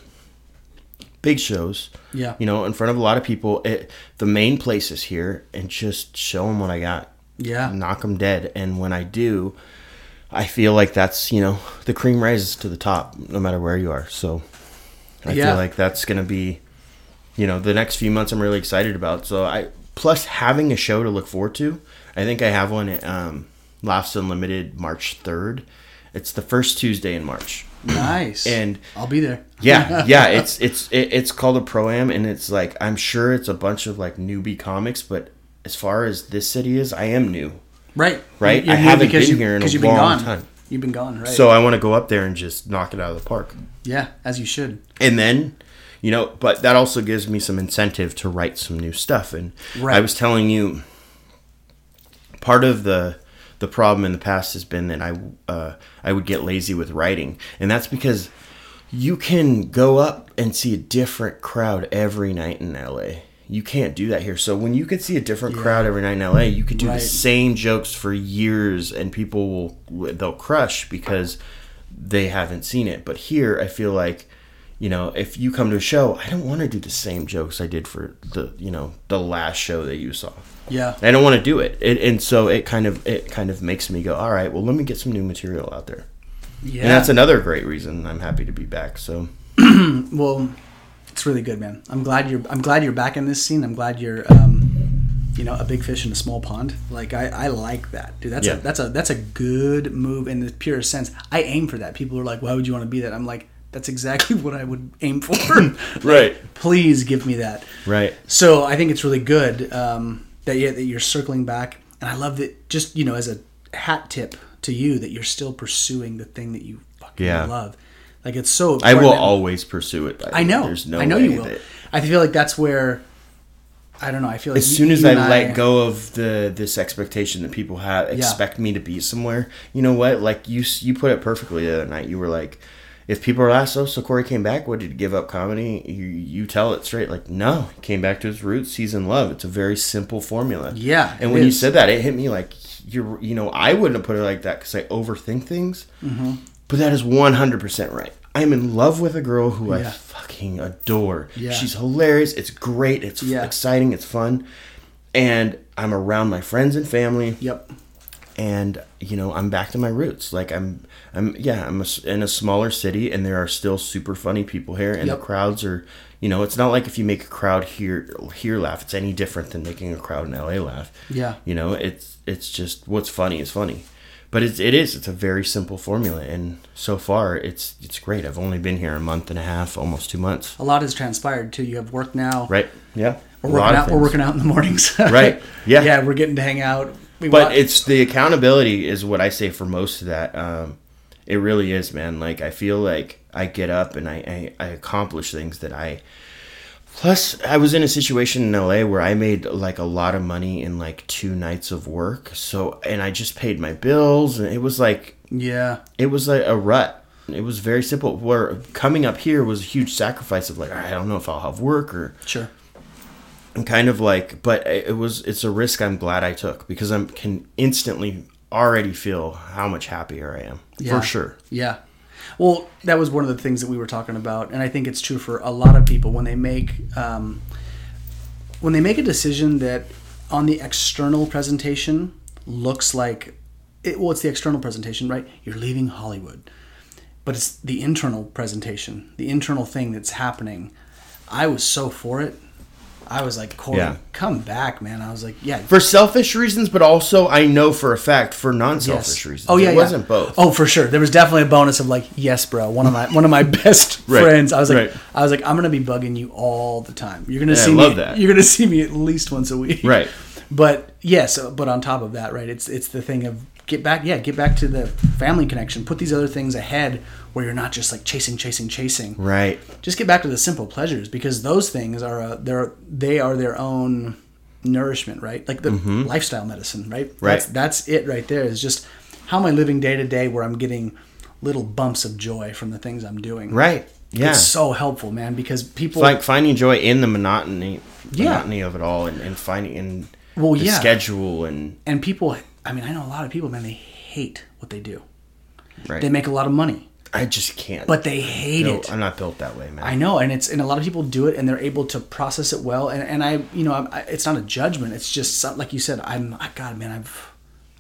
big shows, Yeah. you know, in front of a lot of people, it, the main places here, and just show them what I got, Yeah. knock them dead. And when I do, I feel like that's you know the cream rises to the top, no matter where you are. So I Yeah. feel like that's gonna be, you know, the next few months I'm really excited about. So I plus having a show to look forward to. I think I have one at um, Laughs Unlimited March third. It's the first Tuesday in March. Nice. And- I'll be there. Yeah, yeah, it's it's it, it's called a pro am, and it's like I'm sure it's a bunch of like newbie comics, but as far as this city is, I am new, Right. Right? You're I haven't been you- here in a because you've long been gone. time. You've been gone, right? so I want to go up there and just knock it out of the park. yeah, as you should. and then you know but that also gives me some incentive to write some new stuff and Right. i was telling you part of the the problem in the past has been that i uh, i would get lazy with writing and that's because you can go up and see a different crowd every night in la you can't do that here so when you could see a different crowd every night in la you could do Right. the same jokes for years and people will they'll crush because they haven't seen it but here i feel like you know, if you come to a show, I don't want to do the same jokes I did for the, you know, the last show that you saw. Yeah. I don't want to do it. it, and so it kind of it kind of makes me go, all right, well, let me get some new material out there. Yeah. And that's another great reason I'm happy to be back. So well, it's really good, man. I'm glad you're. I'm glad you're back in this scene. I'm glad you're. Um, you know, a big fish in a small pond. Like I, I like that, dude. That's Yeah. a that's a that's a good move in the purest sense. I aim for that. People are like, "Why would you want to be that?" I'm like, "That's exactly what I would aim for." right, Please give me that. right, So I think it's really good um, that you, that you're circling back, and I love that. Just you know, as a hat tip to you, that you're still pursuing the thing that you fucking Yeah. love. Like it's so. I will always pursue it. I know. There's no I know way you will. that- I feel like that's where. I don't know. I feel like as you- soon as you I let go of the this expectation that people have expect me to be somewhere, you know what? Like you you put it perfectly the other night. You were like, if people are asked, oh, so Corey came back, what did he give up comedy? You you tell it straight, like no, he came back to his roots. He's in love. It's a very simple formula. Yeah, and when you said that, it hit me like you're you know I wouldn't have put it like that because I overthink things, Mm-hmm. but that is one hundred percent right. I'm in love with a girl who I fucking adore. Yeah. She's hilarious. It's great. It's Yeah. exciting. It's fun. And I'm around my friends and family, Yep. and you know I'm back to my roots. Like I'm, I'm yeah, I'm a in a smaller city, and there are still super funny people here, and Yep. the crowds are, you know, it's not like if you make a crowd here here laugh, it's any different than making a crowd in LA laugh. Yeah. You know, it's it's just what's funny is funny. But it's, it is. It's a very simple formula, and so far, it's it's great. I've only been here a month and a half, almost two months. A lot has transpired too. You have work now. Right? Yeah. We're working out. We're working out in the mornings. Right. Yeah. yeah. We're getting to hang out. We but wa- it's the accountability is what I say for most of that. Um, it really is, man. Like I feel like I get up and I, I, I accomplish things that I. Plus, I was in a situation in LA where I made like a lot of money in like two nights of work. So, and I just paid my bills, and it was like yeah. it was like a rut. It was very simple. Where coming up here was a huge sacrifice of like I don't know if I'll have work or Sure. I'm kind of like but it was it's a risk i'm glad i took because i can instantly already feel how much happier i am Yeah. for sure Yeah. Well, that was one of the things that we were talking about, and I think it's true for a lot of people when they make um, when they make a decision that on the external presentation looks like it, well, it's the external presentation, right? You're leaving Hollywood, but it's the internal presentation, the internal thing that's happening. I was so for it. I was like, Corey, Yeah. come back, man. I was like, yeah, for selfish reasons but also i know for a fact for non-selfish reasons Oh yeah, it yeah. wasn't both Oh, for sure. There was definitely a bonus of like, yes, bro. One of my one of my best Right, friends. I was like, right. I was like, I'm gonna be bugging you all the time. You're gonna Yeah, see me. that. You're gonna see me at least once a week. Right. But yes, uh, but on top of that, right? It's it's the thing of get back. Yeah, get back to the family connection. Put these other things ahead where you're not just like chasing, chasing, chasing right just get back to the simple pleasures because those things are a, they're they are their own nourishment right like the lifestyle medicine right Mm-hmm. Right. that's, that's it right there is just how am i living day to day where i'm getting little bumps of joy from the things i'm doing right yeah it's so helpful man because people like finding joy in the monotony Yeah. monotony of it all and, and finding in Well, the yeah. schedule and and people i mean i know a lot of people man they hate what they do. Right. They make a lot of money, I just can't. but they hate No, it. I'm not built that way, man. I know, and it's and a lot of people do it, and they're able to process it well. And, and I, you know, I'm, I, it's not a judgment. It's just like you said. I'm, I, God, man, I've,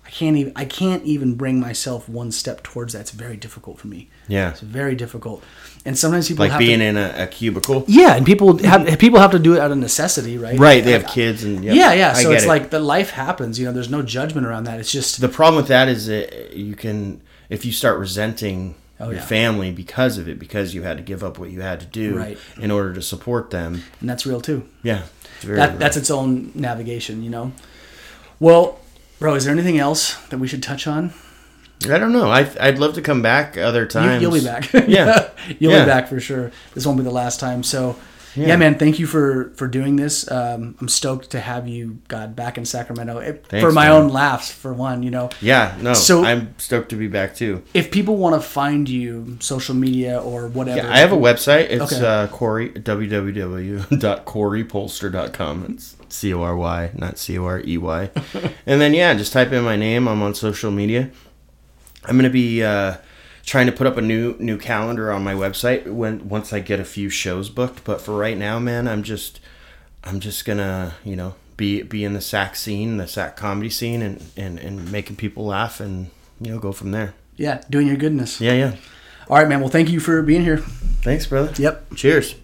I can't even, I can't even bring myself one step towards that. It's very difficult for me. yeah. It's very difficult, and sometimes people Like have being to, in a, a cubicle. yeah, and people have people have to do it out of necessity, right? Right. They have kids and Yeah, yeah. I So it's it. like the life happens. You know, there's no judgment around that. It's just the problem with that is that you can if you start resenting Oh, your yeah. family because of it because you had to give up what you had to do Right. in order to support them. and that's real too. Yeah. It's That real. that's its own navigation, you know. Well, bro, is there anything else that we should touch on? I don't know. I I'd love to come back other You, times. you'll be back. Yeah. you'll Yeah. be back for sure. This won't be the last time. So, yeah, Yeah. man, thank you for for doing this. Um, I'm stoked to have you, God, back in Sacramento It- for my man. own laughs. For one, you know, Yeah, no. So- I'm stoked to be back too. if people want to find you, social media or whatever. Yeah, I have a website. It's Okay. uh, Corey www.corypolster.com. It's C O R Y, not C O R E Y. And then yeah, just type in my name. I'm on social media. I'm gonna be uh, trying to put up a new new calendar on my website when once I get a few shows booked. But for right now, man, I'm just I'm just gonna you know be be in the Sac scene, the Sac comedy scene, and and and making people laugh, and you know go from there. yeah, doing your goodness. Yeah, yeah. All right, man. Well, thank you for being here. Thanks, brother. Yep. Cheers.